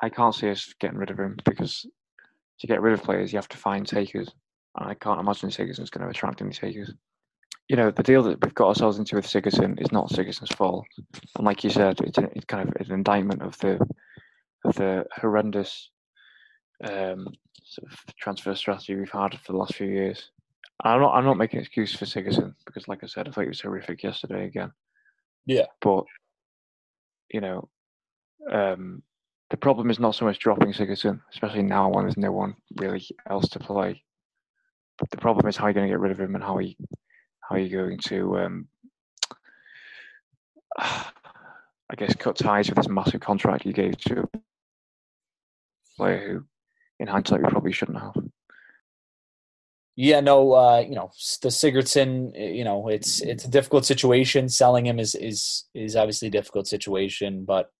I can't see us getting rid of him because to get rid of players you have to find takers, and I can't imagine Sigurdsson's going to attract any takers. You know, the deal that we've got ourselves into with Sigurdsson is not Sigurdsson's fault, and like you said, it's, an, it's kind of an indictment of the of the horrendous um, sort of transfer strategy we've had for the last few years. I'm not I'm not making an excuse for Sigurdsson because, like I said, I thought he was horrific yesterday again. Yeah. But you know, um, the problem is not so much dropping Sigurdsson, especially now when there's no one really else to play. But the problem is how you're going to get rid of him and how he how you're going to um, I guess cut ties with this massive contract you gave to a player who, in hindsight, we probably shouldn't have. Yeah, no, uh, you know, the Sigurdsson, eh, you know, it's it's a difficult situation. Selling him is is is obviously a difficult situation, but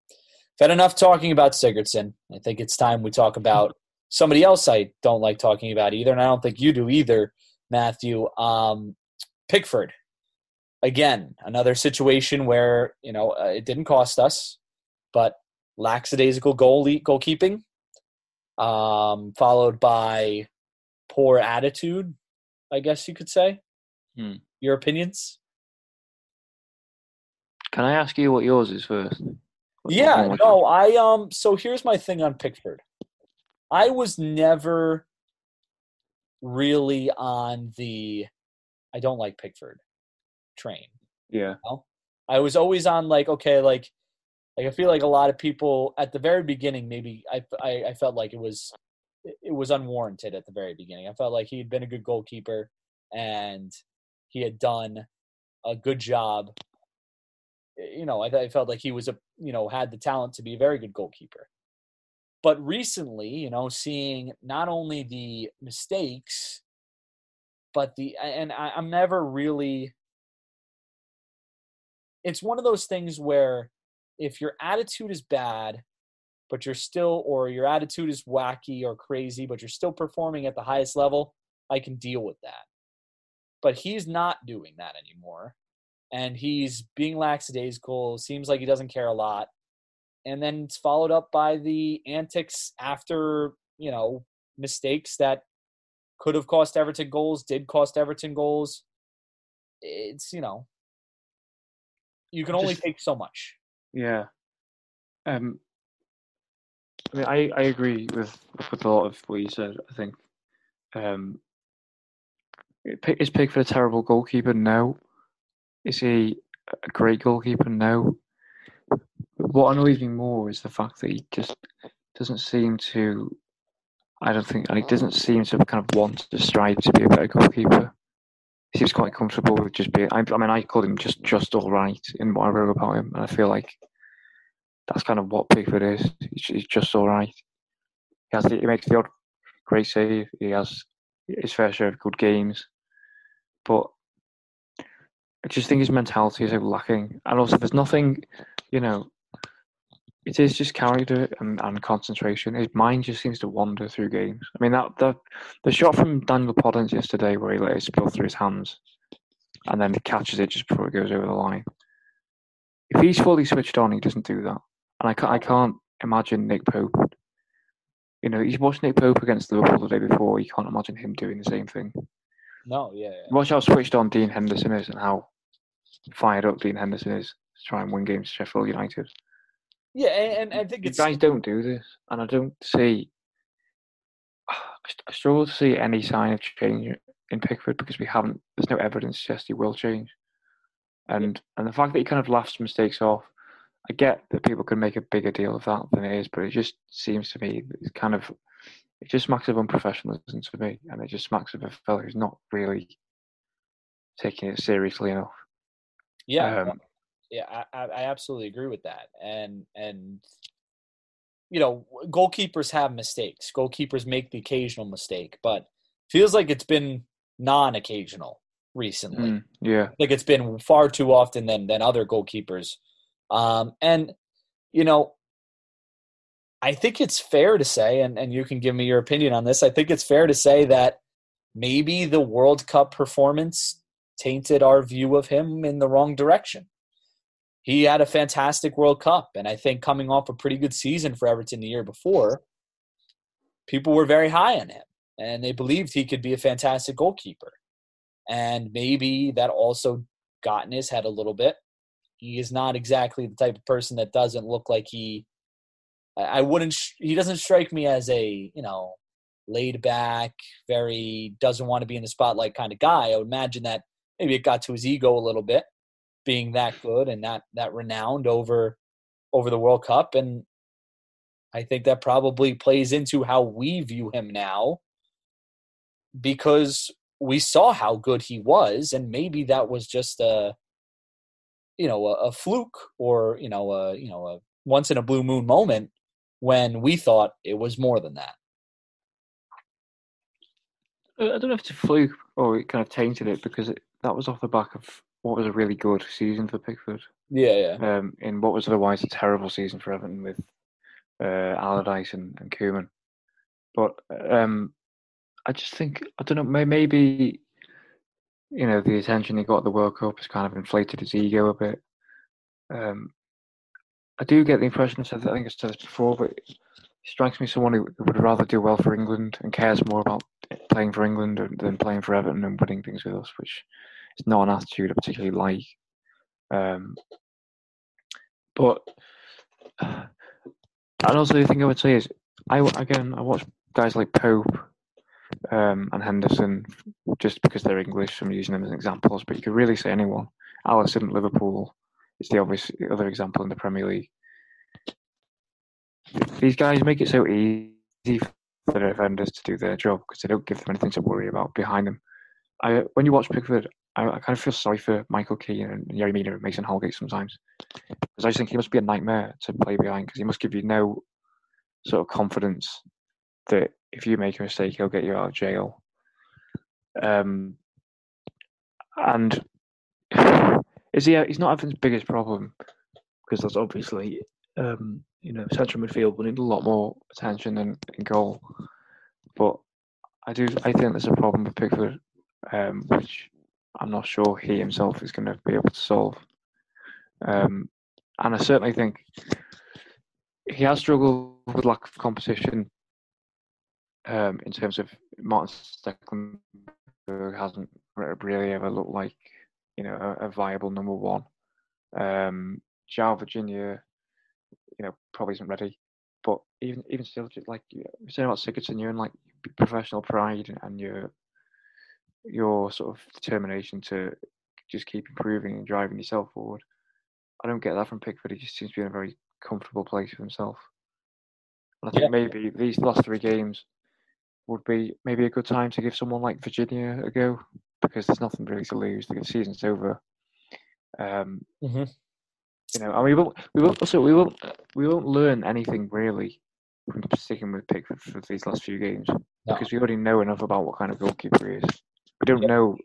had enough talking about Sigurdsson. I think it's time we talk about somebody else I don't like talking about either, and I don't think you do either, Matthew. Um, Pickford. Again, another situation where, you know, uh, it didn't cost us, but lackadaisical goal goalkeeping, um, followed by poor attitude, I guess you could say. Hmm. Your opinions? Can I ask you what yours is first? What- what Yeah, no, I um so here's my thing on Pickford. I was never really on the I don't like Pickford train. Yeah. I was always on like okay, like like I feel like a lot of people at the very beginning maybe I I, I felt like it was it was unwarranted at the very beginning. I felt like he had been a good goalkeeper and he had done a good job you know, I, I felt like he was a, you know, had the talent to be a very good goalkeeper. But recently, you know, seeing not only the mistakes, but the, and I, I'm never really, it's one of those things where if your attitude is bad, but you're still, or your attitude is wacky or crazy, but you're still performing at the highest level, I can deal with that. But he's not doing that anymore. And he's being lackadaisical, seems like he doesn't care a lot. And then it's followed up by the antics after, you know, mistakes that could have cost Everton goals, did cost Everton goals. It's, you know, you can only Just- take so much. Yeah. Um. I mean, I, I agree with with a lot of what you said. I think. Um. Is Pickford a terrible goalkeeper? No. Is he a great goalkeeper? No. What annoys me more is the fact that he just doesn't seem to. I don't think, he doesn't seem to kind of want to strive to be a better goalkeeper. He seems quite comfortable with just being. I, I mean, I called him just just all right in what I wrote about him, and I feel like that's kind of what Pickford is. He's, he's just all right. He has the, he makes the odd great save. He has his fair share of good games, but I just think his mentality is lacking. And also, there's nothing, you know. It is just character and, and concentration. His mind just seems to wander through games. I mean, that the the shot from Daniel Podence yesterday, where he let it spill through his hands, and then he catches it just before it goes over the line. If he's fully switched on, he doesn't do that. And I can't, I can't imagine Nick Pope. You know, he's watched Nick Pope against Liverpool the day before. You can't imagine him doing the same thing. No, yeah, yeah. Watch how switched on Dean Henderson is and how fired up Dean Henderson is to try and win games to Sheffield United. Yeah, and, and I think You it's guys don't do this, and I don't see. I struggle to see any sign of change in Pickford because we haven't. There's no evidence to suggest he will change, and and the fact that he kind of laughs mistakes off. I get that people can make a bigger deal of that than it is, but it just seems to me that it's kind of it just smacks of unprofessionalism to me, and it just smacks of a fella who's not really taking it seriously enough. yeah, Um, yeah. I, I absolutely agree with that. And and you know, goalkeepers have mistakes. Goalkeepers make the occasional mistake, but feels like it's been non-occasional recently. mm, yeah, like it's been far too often than than other goalkeepers. Um, and you know, I think it's fair to say, and and you can give me your opinion on this. I think it's fair to say that maybe the World Cup performance tainted our view of him in the wrong direction. He had a fantastic World Cup, and I think coming off a pretty good season for Everton the year before, people were very high on him, and they believed he could be a fantastic goalkeeper and maybe that also got in his head a little bit. He is not exactly the type of person that doesn't look like he. I wouldn't. He doesn't strike me as a you know laid back, very doesn't want to be in the spotlight kind of guy. I would imagine that maybe it got to his ego a little bit, being that good and that that renowned over over the World Cup, and I think that probably plays into how we view him now because we saw how good he was and maybe that was just a you know a, a fluke or you know a you know a once in a blue moon moment when we thought it was more than that. I don't know if it's a fluke or it kind of tainted it because it, that was off the back of what was a really good season for Pickford. yeah yeah Um, in what was otherwise a terrible season for Everton with uh, Allardyce and, and Koeman. But um, I just think I don't know. Maybe you know the attention he got at the World Cup has kind of inflated his ego a bit. Um, I do get the impression I think I said this before, but he strikes me as someone who would rather do well for England and cares more about playing for England than playing for Everton and winning things with us, which is not an attitude I particularly like. Um, but and also the thing I would say is, I again I watch guys like Pope um, and Henderson just because they're English. I'm using them as examples, but you could really say anyone. Alisson at Liverpool is the obvious other example in the Premier League. These guys make it so easy for the defenders to do their job because they don't give them anything to worry about behind them. I, when you watch Pickford, I, I kind of feel sorry for Michael Keane and Yerry Mina and Mason Holgate sometimes because I just think he must be a nightmare to play behind because he must give you no sort of confidence that if you make a mistake, he'll get you out of jail. Um, and is he? He's not Everton's biggest problem because that's obviously um, you know central midfield will need a lot more attention than in goal. But I do. I think there's a problem with Pickford, um, which I'm not sure he himself is going to be able to solve. Um, and I certainly think he has struggled with lack of competition um, in terms of Martin Stekelenburg hasn't really ever looked like you know a, a viable number one. Um, João Virginia, you know, probably isn't ready. But even even still, like you're saying about Sigurdsson, you're in like professional pride and your your sort of determination to just keep improving and driving yourself forward. I don't get that from Pickford. He just seems to be in a very comfortable place for himself. And I think yeah. maybe these last three games would be maybe a good time to give someone like Virginia a go because there's nothing really to lose. The season's over. Um, mm-hmm. You know, and we won't, we won't also we won't we won't learn anything really from sticking with Pickford for these last few games no. because we already know enough about what kind of goalkeeper he is. We don't know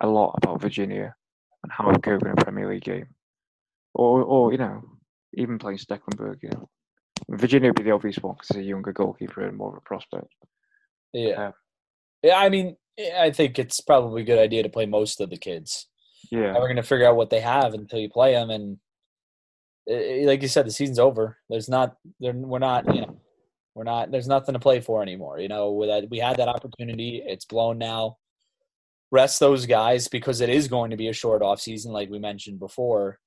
a lot about Virginia and how it cope in a Premier League game, or or you know even playing Stekelenburg. You know, Virginia would be the obvious one because he's a younger goalkeeper and more of a prospect. Yeah, uh, yeah. I mean, I think it's probably a good idea to play most of the kids. Yeah, and we're gonna figure out what they have until you play them, and like you said, the season's over. There's not, we're not, you know, we're not. There's nothing to play for anymore. You know, we had that opportunity. It's blown now. Rest those guys because it is going to be a short off season, like we mentioned before.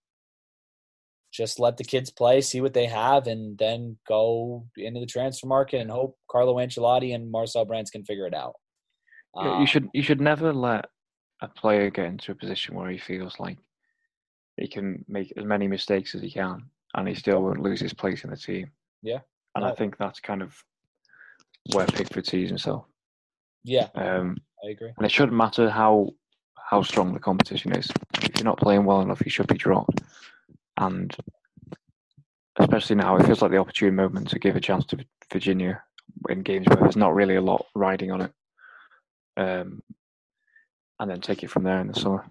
Just let the kids play, see what they have, and then go into the transfer market and hope Carlo Ancelotti and Marcel Brands can figure it out. Yeah, you should you should never let a player get into a position where he feels like he can make as many mistakes as he can and he still won't lose his place in the team. Yeah. And no. I think that's kind of where Pickford sees himself. Yeah. Um, I agree. And it shouldn't matter how how strong the competition is. If you're not playing well enough, you should be dropped. And especially now, it feels like the opportune moment to give a chance to Virginia in games where there's not really a lot riding on it. Um, and then take it from there in the summer.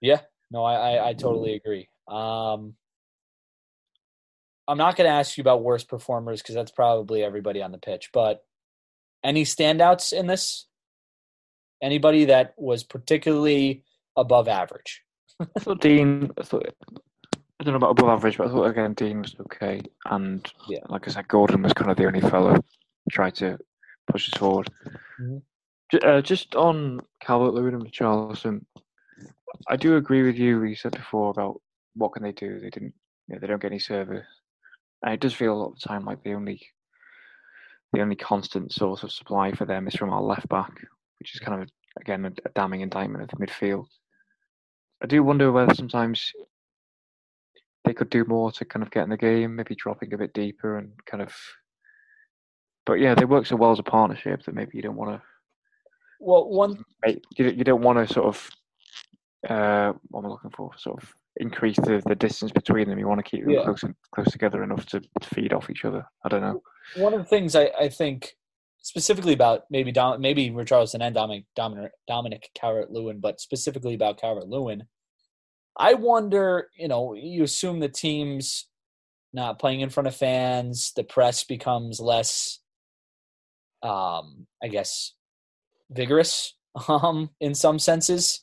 Yeah, no, I, I, I totally agree. Um, I'm not going to ask you about worst performers because that's probably everybody on the pitch. But any standouts in this? Anybody that was particularly above average? I thought Digne. I thought I don't know about above average, but I thought again Digne was okay. And yeah. like I said, Gordon was kind of the only fellow tried to push us forward. Mm-hmm. Uh, just on Calvert Lewin and Richarlison, I do agree with you. You said before about what can they do? They didn't. You know, they don't get any service, and it does feel a lot of the time like the only the only constant source of supply for them is from our left back, which is kind of again a, a damning indictment of the midfield. I do wonder whether sometimes they could do more to kind of get in the game, maybe dropping a bit deeper and kind of. But yeah, they work so well as a partnership that maybe you don't want to. Well, one you you don't want to sort of uh, what am I looking for? Sort of increase the, the distance between them. You want to keep them yeah. close close together enough to, to, feed off each other. I don't know. One of the things I, I think specifically about maybe Dom, maybe Richarlison and Dominic Dominic, Dominic Calvert Lewin, but specifically about Calvert Lewin, I wonder. You know, you assume the teams not playing in front of fans, the press becomes less, um, I guess, vigorous um, in some senses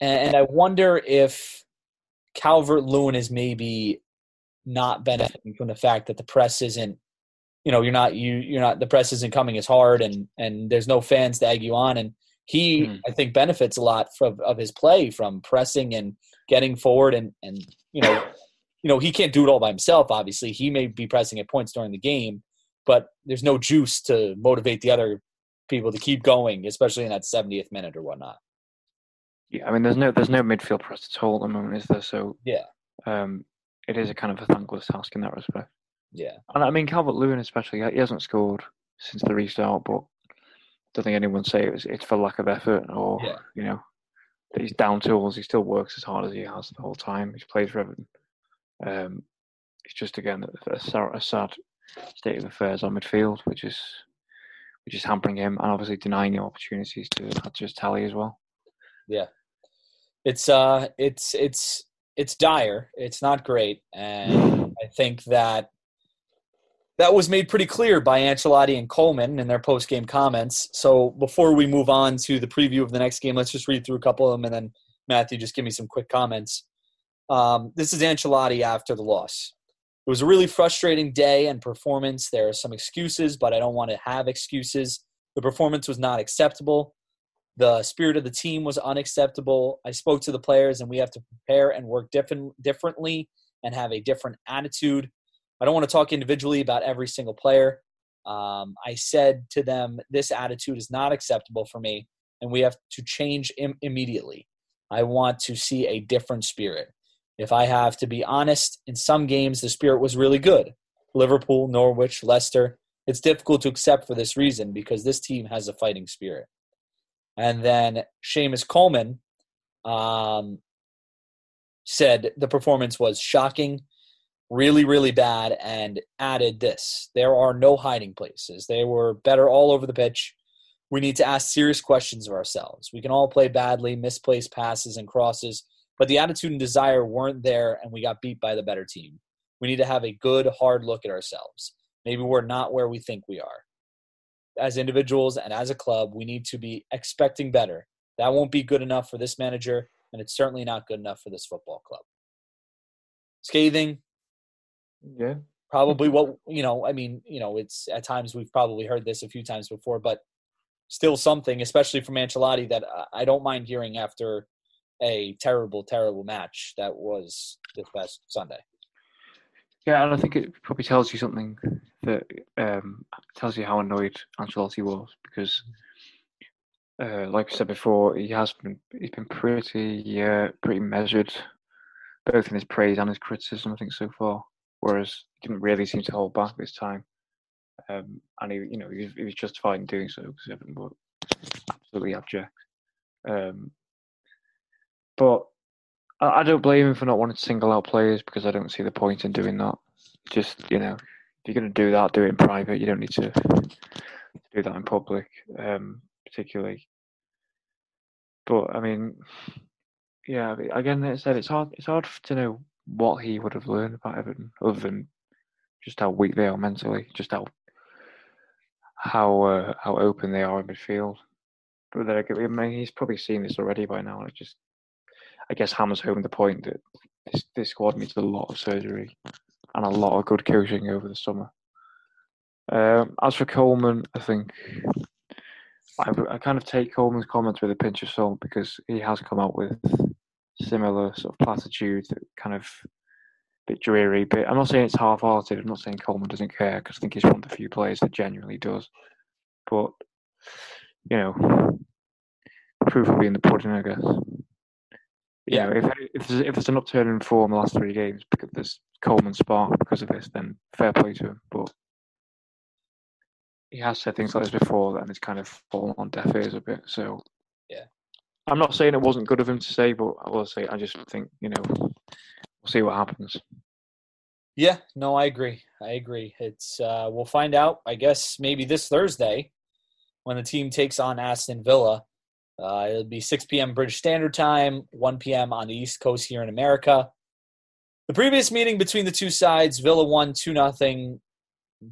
and I wonder if Calvert Lewin is maybe not benefiting from the fact that the press isn't, you know, you're not you you're not the press isn't coming as hard, and and there's no fans to egg you on, and he mm. I think benefits a lot from of his play from pressing and getting forward, and and you know. You know, he can't do it all by himself, obviously. He may be pressing at points during the game, but there's no juice to motivate the other people to keep going, especially in that 70th minute or whatnot. Yeah, I mean, there's no there's no midfield press at all at the moment, is there? So yeah, um, it is a kind of a thankless task in that respect. Yeah, and I mean Calvert Lewin especially, he hasn't scored since the restart, but I don't think anyone say it was it's for lack of effort or yeah. you know that he's down tools. He still works as hard as he has the whole time. He's played for Everton. Um, it's just again a, a, sad state of affairs on midfield, which is which is hampering him and obviously denying him opportunities to just tally as well. Yeah, it's uh, it's it's it's dire. It's not great, and I think that that was made pretty clear by Ancelotti and Coleman in their post game comments. So before we move on to the preview of the next game, let's just read through a couple of them, and then Matthew, just give me some quick comments. Um, this is Ancelotti after the loss. It was a really frustrating day and performance. There are some excuses, but I don't want to have excuses. The performance was not acceptable. The spirit of the team was unacceptable. I spoke to the players, and we have to prepare and work different, differently and have a different attitude. I don't want to talk individually about every single player. Um, I said to them, this attitude is not acceptable for me, and we have to change Im- immediately. I want to see a different spirit. If I have to be honest, in some games the spirit was really good. Liverpool, Norwich, Leicester. It's difficult to accept for this reason because this team has a fighting spirit. And then Seamus Coleman um, said the performance was shocking, really, really bad, and added this there are no hiding places. They were better all over the pitch. We need to ask serious questions of ourselves. We can all play badly, misplaced passes and crosses, but the attitude and desire weren't there, and we got beat by the better team. We need to have a good, hard look at ourselves. Maybe we're not where we think we are. As individuals and as a club, we need to be expecting better. That won't be good enough for this manager, and it's certainly not good enough for this football club. Scathing. Yeah. Probably what, you know, I mean, you know, it's at times we've probably heard this a few times before, but still something, especially from Ancelotti, that I don't mind hearing after a terrible, terrible match that was this past Sunday. Yeah, and I think it probably tells you something that um, tells you how annoyed Ancelotti was because, uh, like I said before, he has been he's been pretty uh, pretty measured, both in his praise and his criticism. I think so far, whereas he didn't really seem to hold back this time, um, and he you know he was, he was justified in doing so because everyone was absolutely abject. Um, but I, I don't blame him for not wanting to single out players because I don't see the point in doing that. Just you know, if you're going to do that, do it in private. You don't need to do that in public, um, particularly. But I mean, yeah. Again, I said it's hard. It's hard to know what he would have learned about Everton, other than just how weak they are mentally, just how how uh, how open they are in midfield. But then, I mean, he's probably seen this already by now, and it just I guess hammers home the point that this, this squad needs a lot of surgery and a lot of good coaching over the summer. Um, as for Coleman, I think I, I, kind of take Coleman's comments with a pinch of salt because he has come out with similar sort of platitude, that kind of bit dreary. But I'm not saying it's half-hearted. I'm not saying Coleman doesn't care because I think he's one of the few players that genuinely does. But you know, proof will be in the pudding, I guess yeah, if if there's, if there's an upturn in form the last three games because there's Coleman spark because of this, then fair play to him. But he has said things like this before, and it's kind of fallen on deaf ears a bit. So yeah, I'm not saying it wasn't good of him to say, but I will say I just think you know we'll see what happens. Yeah, no, I agree. I agree. It's uh, we'll find out. I guess maybe this Thursday when the team takes on Aston Villa. Uh, it'll be 6 p.m. British Standard Time, 1 p.m. on the East Coast here in America. The previous meeting between the two sides, Villa won 2 nothing.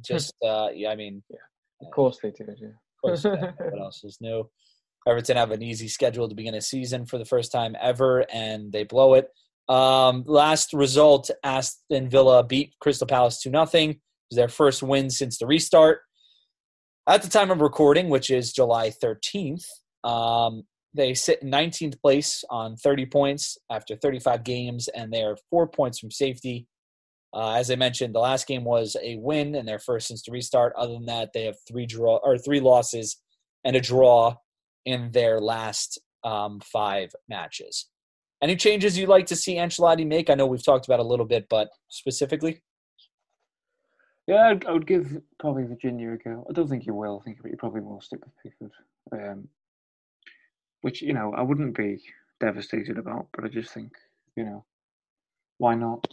Just, uh, yeah, I mean. Yeah, of course they did, yeah. Of course, what else is new? Everton have an easy schedule to begin a season for the first time ever, and they blow it. Um, last result, Aston Villa beat Crystal Palace 2 nothing. It was their first win since the restart. At the time of recording, which is July 13th, um, they sit in 19th place on 30 points after 35 games, and they are four points from safety. Uh, as I mentioned, the last game was a win and their first since the restart. Other than that, they have three draw or three losses and a draw in their last um, five matches. Any changes you'd like to see Ancelotti make? I know we've talked about a little bit, but specifically. Yeah, I'd, I would give probably Virginia a go. I don't think he will. I think he probably will stick with Pickford. Um, which you know I wouldn't be devastated about, but I just think you know why not?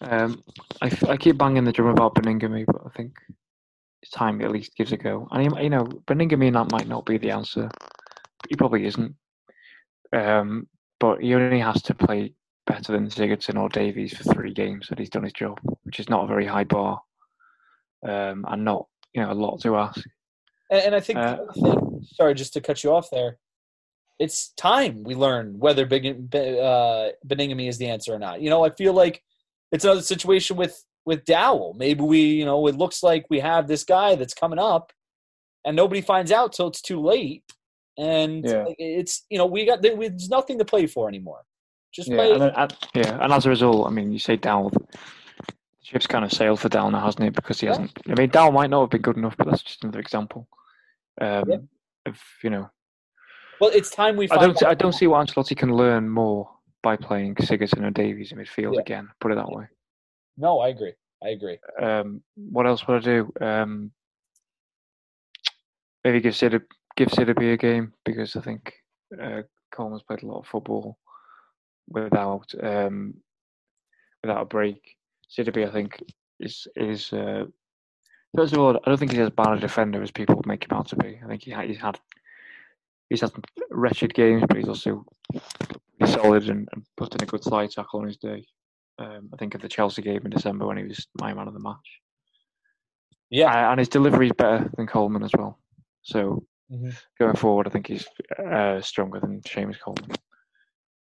Um, I, I keep banging the drum about Baningime, but I think it's time he at least gives a go. And he, you know, Baningime that might not be the answer. He probably isn't. Um, but he only has to play better than Sigurdsson or Davies for three games, and he's done his job, which is not a very high bar, um, and not you know a lot to ask. And, and I think, uh, thing, sorry, just to cut you off there, it's time we learn whether Big, uh, Baningime is the answer or not. You know, I feel like it's another situation with with Dowell. Maybe we, you know, it looks like we have this guy that's coming up, and nobody finds out till it's too late. And yeah. it's you know we got there's nothing to play for anymore. Just yeah, play. And, and, yeah, and as a result, I mean, you say Dowell, the ship's kind of sailed for Dowell now, hasn't it? Because he yeah. hasn't. I mean, Dowell might not have been good enough, but that's just another example. Um, yeah. Of you know. Well, it's time we. I don't. I don't see what Ancelotti can learn more by playing Sigurdsson and Davies in midfield again. Put it that way. No, I agree. I agree. Um, what else would I do? Um, maybe give Sid a, give Sidibé a game because I think uh, Coleman's played a lot of football without um, without a break. Sidibé, I think, is is uh, first of all, I don't think he's as bad a defender as people make him out to be. I think he, he's had he's had wretched games, but he's also solid and, and put in a good slide tackle on his day. Um, I think of the Chelsea game in December when he was my man of the match. Yeah, uh, and his delivery is better than Coleman as well. So mm-hmm. going forward, I think he's uh, stronger than Seamus Coleman.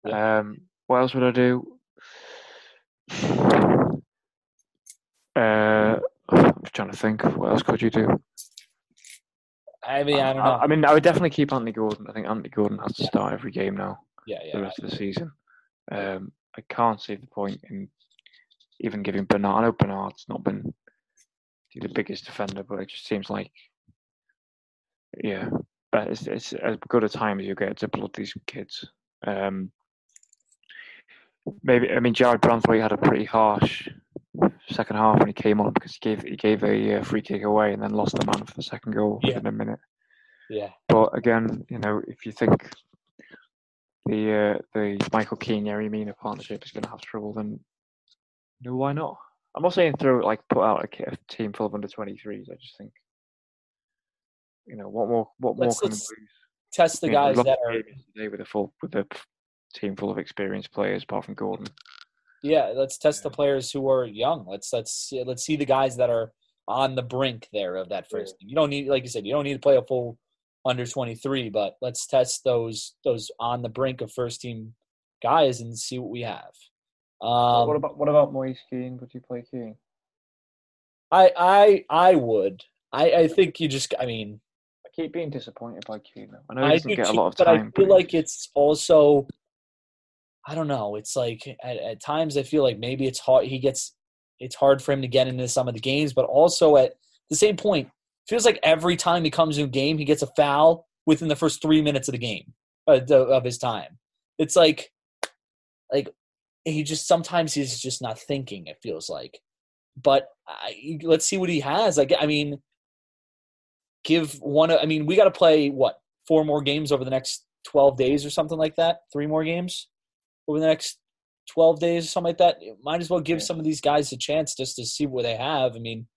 Yeah. Um, what else would I do? Uh, I'm trying to think. What else could you do? I mean, I don't know. I, I mean, I would definitely keep Anthony Gordon. I think Anthony Gordon has to start every game now. Yeah, yeah. The rest of the season. Um, I can't see the point in even giving Bernard. I know Bernard's not been the biggest defender, but it just seems like, yeah, but it's, it's as good a time as you get to blood these kids. Um, maybe I mean Jarrad Branthwaite had a pretty harsh second half when he came on because he gave he gave a uh, free kick away and then lost the man for the second goal yeah. within a minute. Yeah. But again, you know, if you think the uh, the Michael Keane Yerry Mina partnership is going to have trouble, then no, why not? I'm not saying throw like put out a, a team full of under 23s. I just think, you know, what more what let's, more can let's test the guys that are today with a full with a team full of experienced players apart from Gordon. Yeah, let's test the players who are young. Let's let's let's see the guys that are on the brink there of that first. Yeah. You don't need, like you said, you don't need to play a full under 23, but let's test those those on the brink of first team guys and see what we have. Um, what about what about Moise Kean? Would you play Kean? I I I would. I I think you just. I mean, I keep being disappointed by Kean. I know he doesn't get a lot of time, but I feel but like it's also I don't know. It's like at, at times I feel like maybe it's hard. He gets it's hard for him to get into some of the games, but also at the same point, feels like every time he comes in a game, he gets a foul within the first three minutes of the game uh, of his time. It's like, like he just sometimes he's just not thinking. It feels like, but I, let's see what he has. Like, I mean, give one. I mean, we got to play what four more games over the next twelve days or something like that. Three more games over the next 12 days or something like that. Might as well give some of these guys a chance just to see what they have. I mean.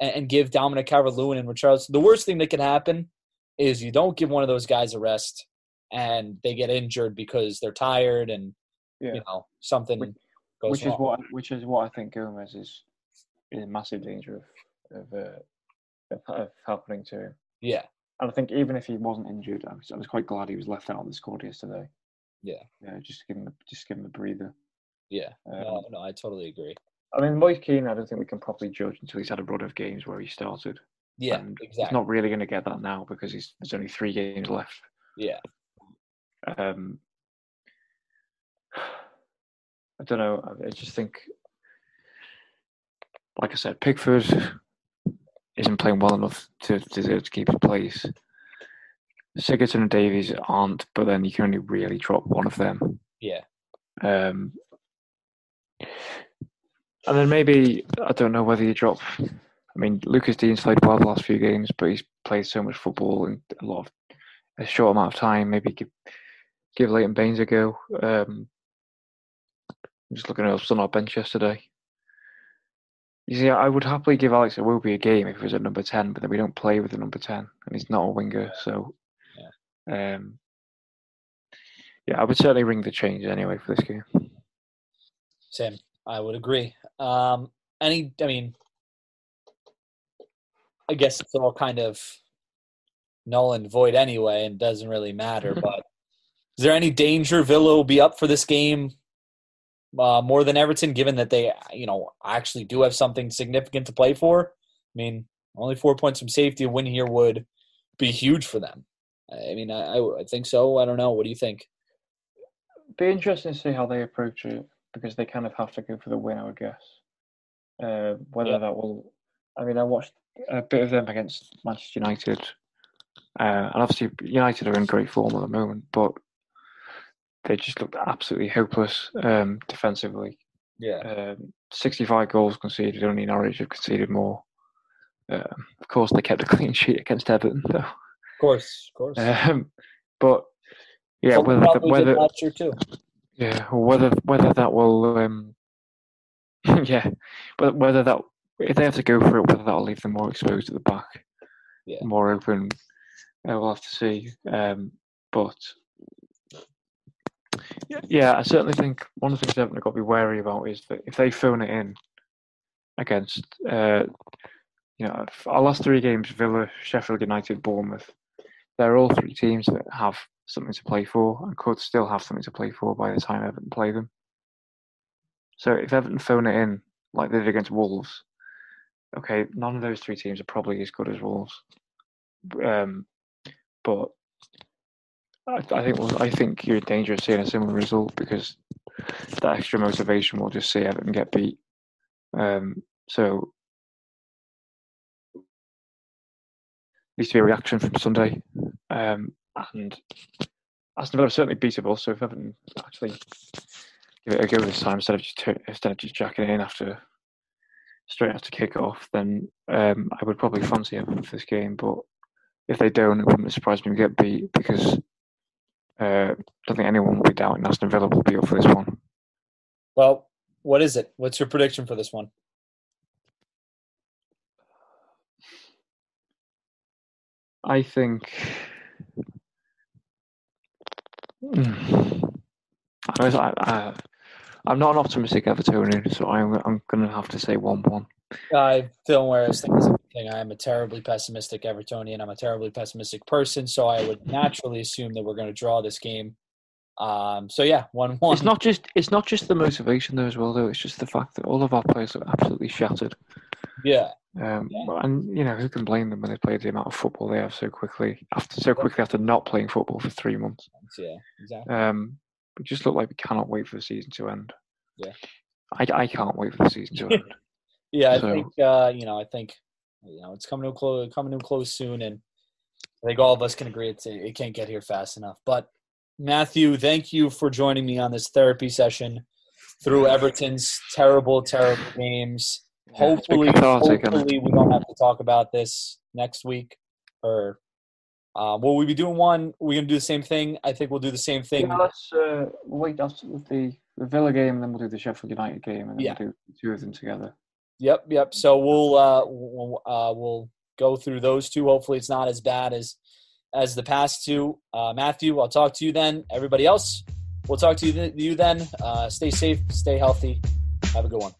And, and give Dominic Calvert-Lewin and Richarlison. The worst thing that can happen is you don't give one of those guys a rest and they get injured because they're tired and yeah. you know something which, goes which wrong. is what which is what I think Gomes is in massive danger of of, uh, of, of happening to him. Yeah, and I think even if he wasn't injured, I was, I was quite glad he was left out of the squad yesterday. Yeah. Yeah, just give him a, just give him a breather. Yeah. Um, no, no, I totally agree. I mean, Moise Kean, I don't think we can properly judge until he's had a run of games where he started. Yeah, and exactly. He's not really going to get that now because he's, there's only three games left. Yeah. Um, I don't know. I just think, like I said, Pickford isn't playing well enough to deserve to keep his place. Sigurdsson and Davies aren't, but then you can only really drop one of them. Yeah. Um, and then maybe I don't know whether you drop. I mean, Lucas Digne's played well the last few games, but he's played so much football in a lot of a short amount of time. Maybe give give Leighton Baines a go. Um, I'm just looking at us on our bench yesterday. You see, I would happily give Alex Iwobi a game if he was at number 10, but then we don't play with the number 10, and he's not a winger, so. Yeah. Um, yeah, I would certainly ring the change anyway for this game. Same. I would agree. Um, any, I mean, I guess it's all kind of null and void anyway, and doesn't really matter. but is there any danger Villa will be up for this game uh, more than Everton, given that they, you know, actually do have something significant to play for? I mean, only four points from safety, a win here would be huge for them. I mean, I, I think so. I don't know. What do you think? Be interesting to see how they approach it because they kind of have to go for the win, I would guess. Uh, whether yeah. that will, I mean, I watched a bit of them against Manchester United, uh, and obviously United are in great form at the moment, but they just looked absolutely hopeless um, defensively. Yeah, um, sixty-five goals conceded. Only Norwich have conceded more. Uh, of course, they kept a clean sheet against Everton, though. Of course, of course. Um, but yeah, whether whether last too. Yeah, whether whether that will, um, yeah, but whether that if they have to go for it, whether that'll leave them more exposed at the back, yeah. more open, uh, we'll have to see. Um, but yeah, yeah, I certainly think one of the things Everton have got to be wary about is that if they phone it in against, uh, you know, our last three games, Villa, Sheffield United, Bournemouth, they're all three teams that have something to play for and could still have something to play for by the time Everton play them. So if Everton phone it in like they did against Wolves, okay, none of those three teams are probably as good as Wolves. Um, but I, I think I think you're in danger of seeing a similar result because that extra motivation will just see Everton get beat. Um, so needs to be a reaction from Sunday. Um, and Aston Villa are certainly beatable. So if Everton actually give it a go this time instead of just instead of just jacking it in after straight after kick off, then um, I would probably fancy Everton for this game. But if they don't, it wouldn't surprise me to get beat because uh, I don't think anyone will be doubting Aston Villa will be up for this one. Well, what is it? What's your prediction for this one? I think Hmm. I, I, I'm not an optimistic Evertonian, so I'm I'm going to have to say one-one. I don't wear this thing. I am a terribly pessimistic Evertonian. I'm a terribly pessimistic person, so I would naturally assume that we're going to draw this game. Um, so yeah, one-one. It's not just it's not just the motivation though as well though. It's just the fact that all of our players are absolutely shattered. Yeah. Um, yeah. and you know who can blame them when they played the amount of football they have so quickly after so quickly after not playing football for three months. Yeah, exactly. Um, we just look like we cannot wait for the season to end. Yeah, I, I can't wait for the season to end. yeah, I so, think uh, you know I think you know it's coming to a close coming to a close soon, and I think all of us can agree it's, it can't get here fast enough. But Matthew, thank you for joining me on this therapy session through Everton's terrible, terrible games hopefully, hopefully we don't have to talk about this next week. Or uh, will we be doing one? We're gonna do the same thing. I think we'll do the same thing. Yeah, let's uh, wait after the, the Villa game, and then we'll do the Sheffield United game, and then yeah. we'll do two of them together. Yep, yep. So we'll uh, we'll, uh, we'll go through those two. Hopefully, it's not as bad as as the past two. Uh, Matthew, I'll talk to you then. Everybody else, we'll talk to you, you then. Uh, stay safe, stay healthy. Have a good one.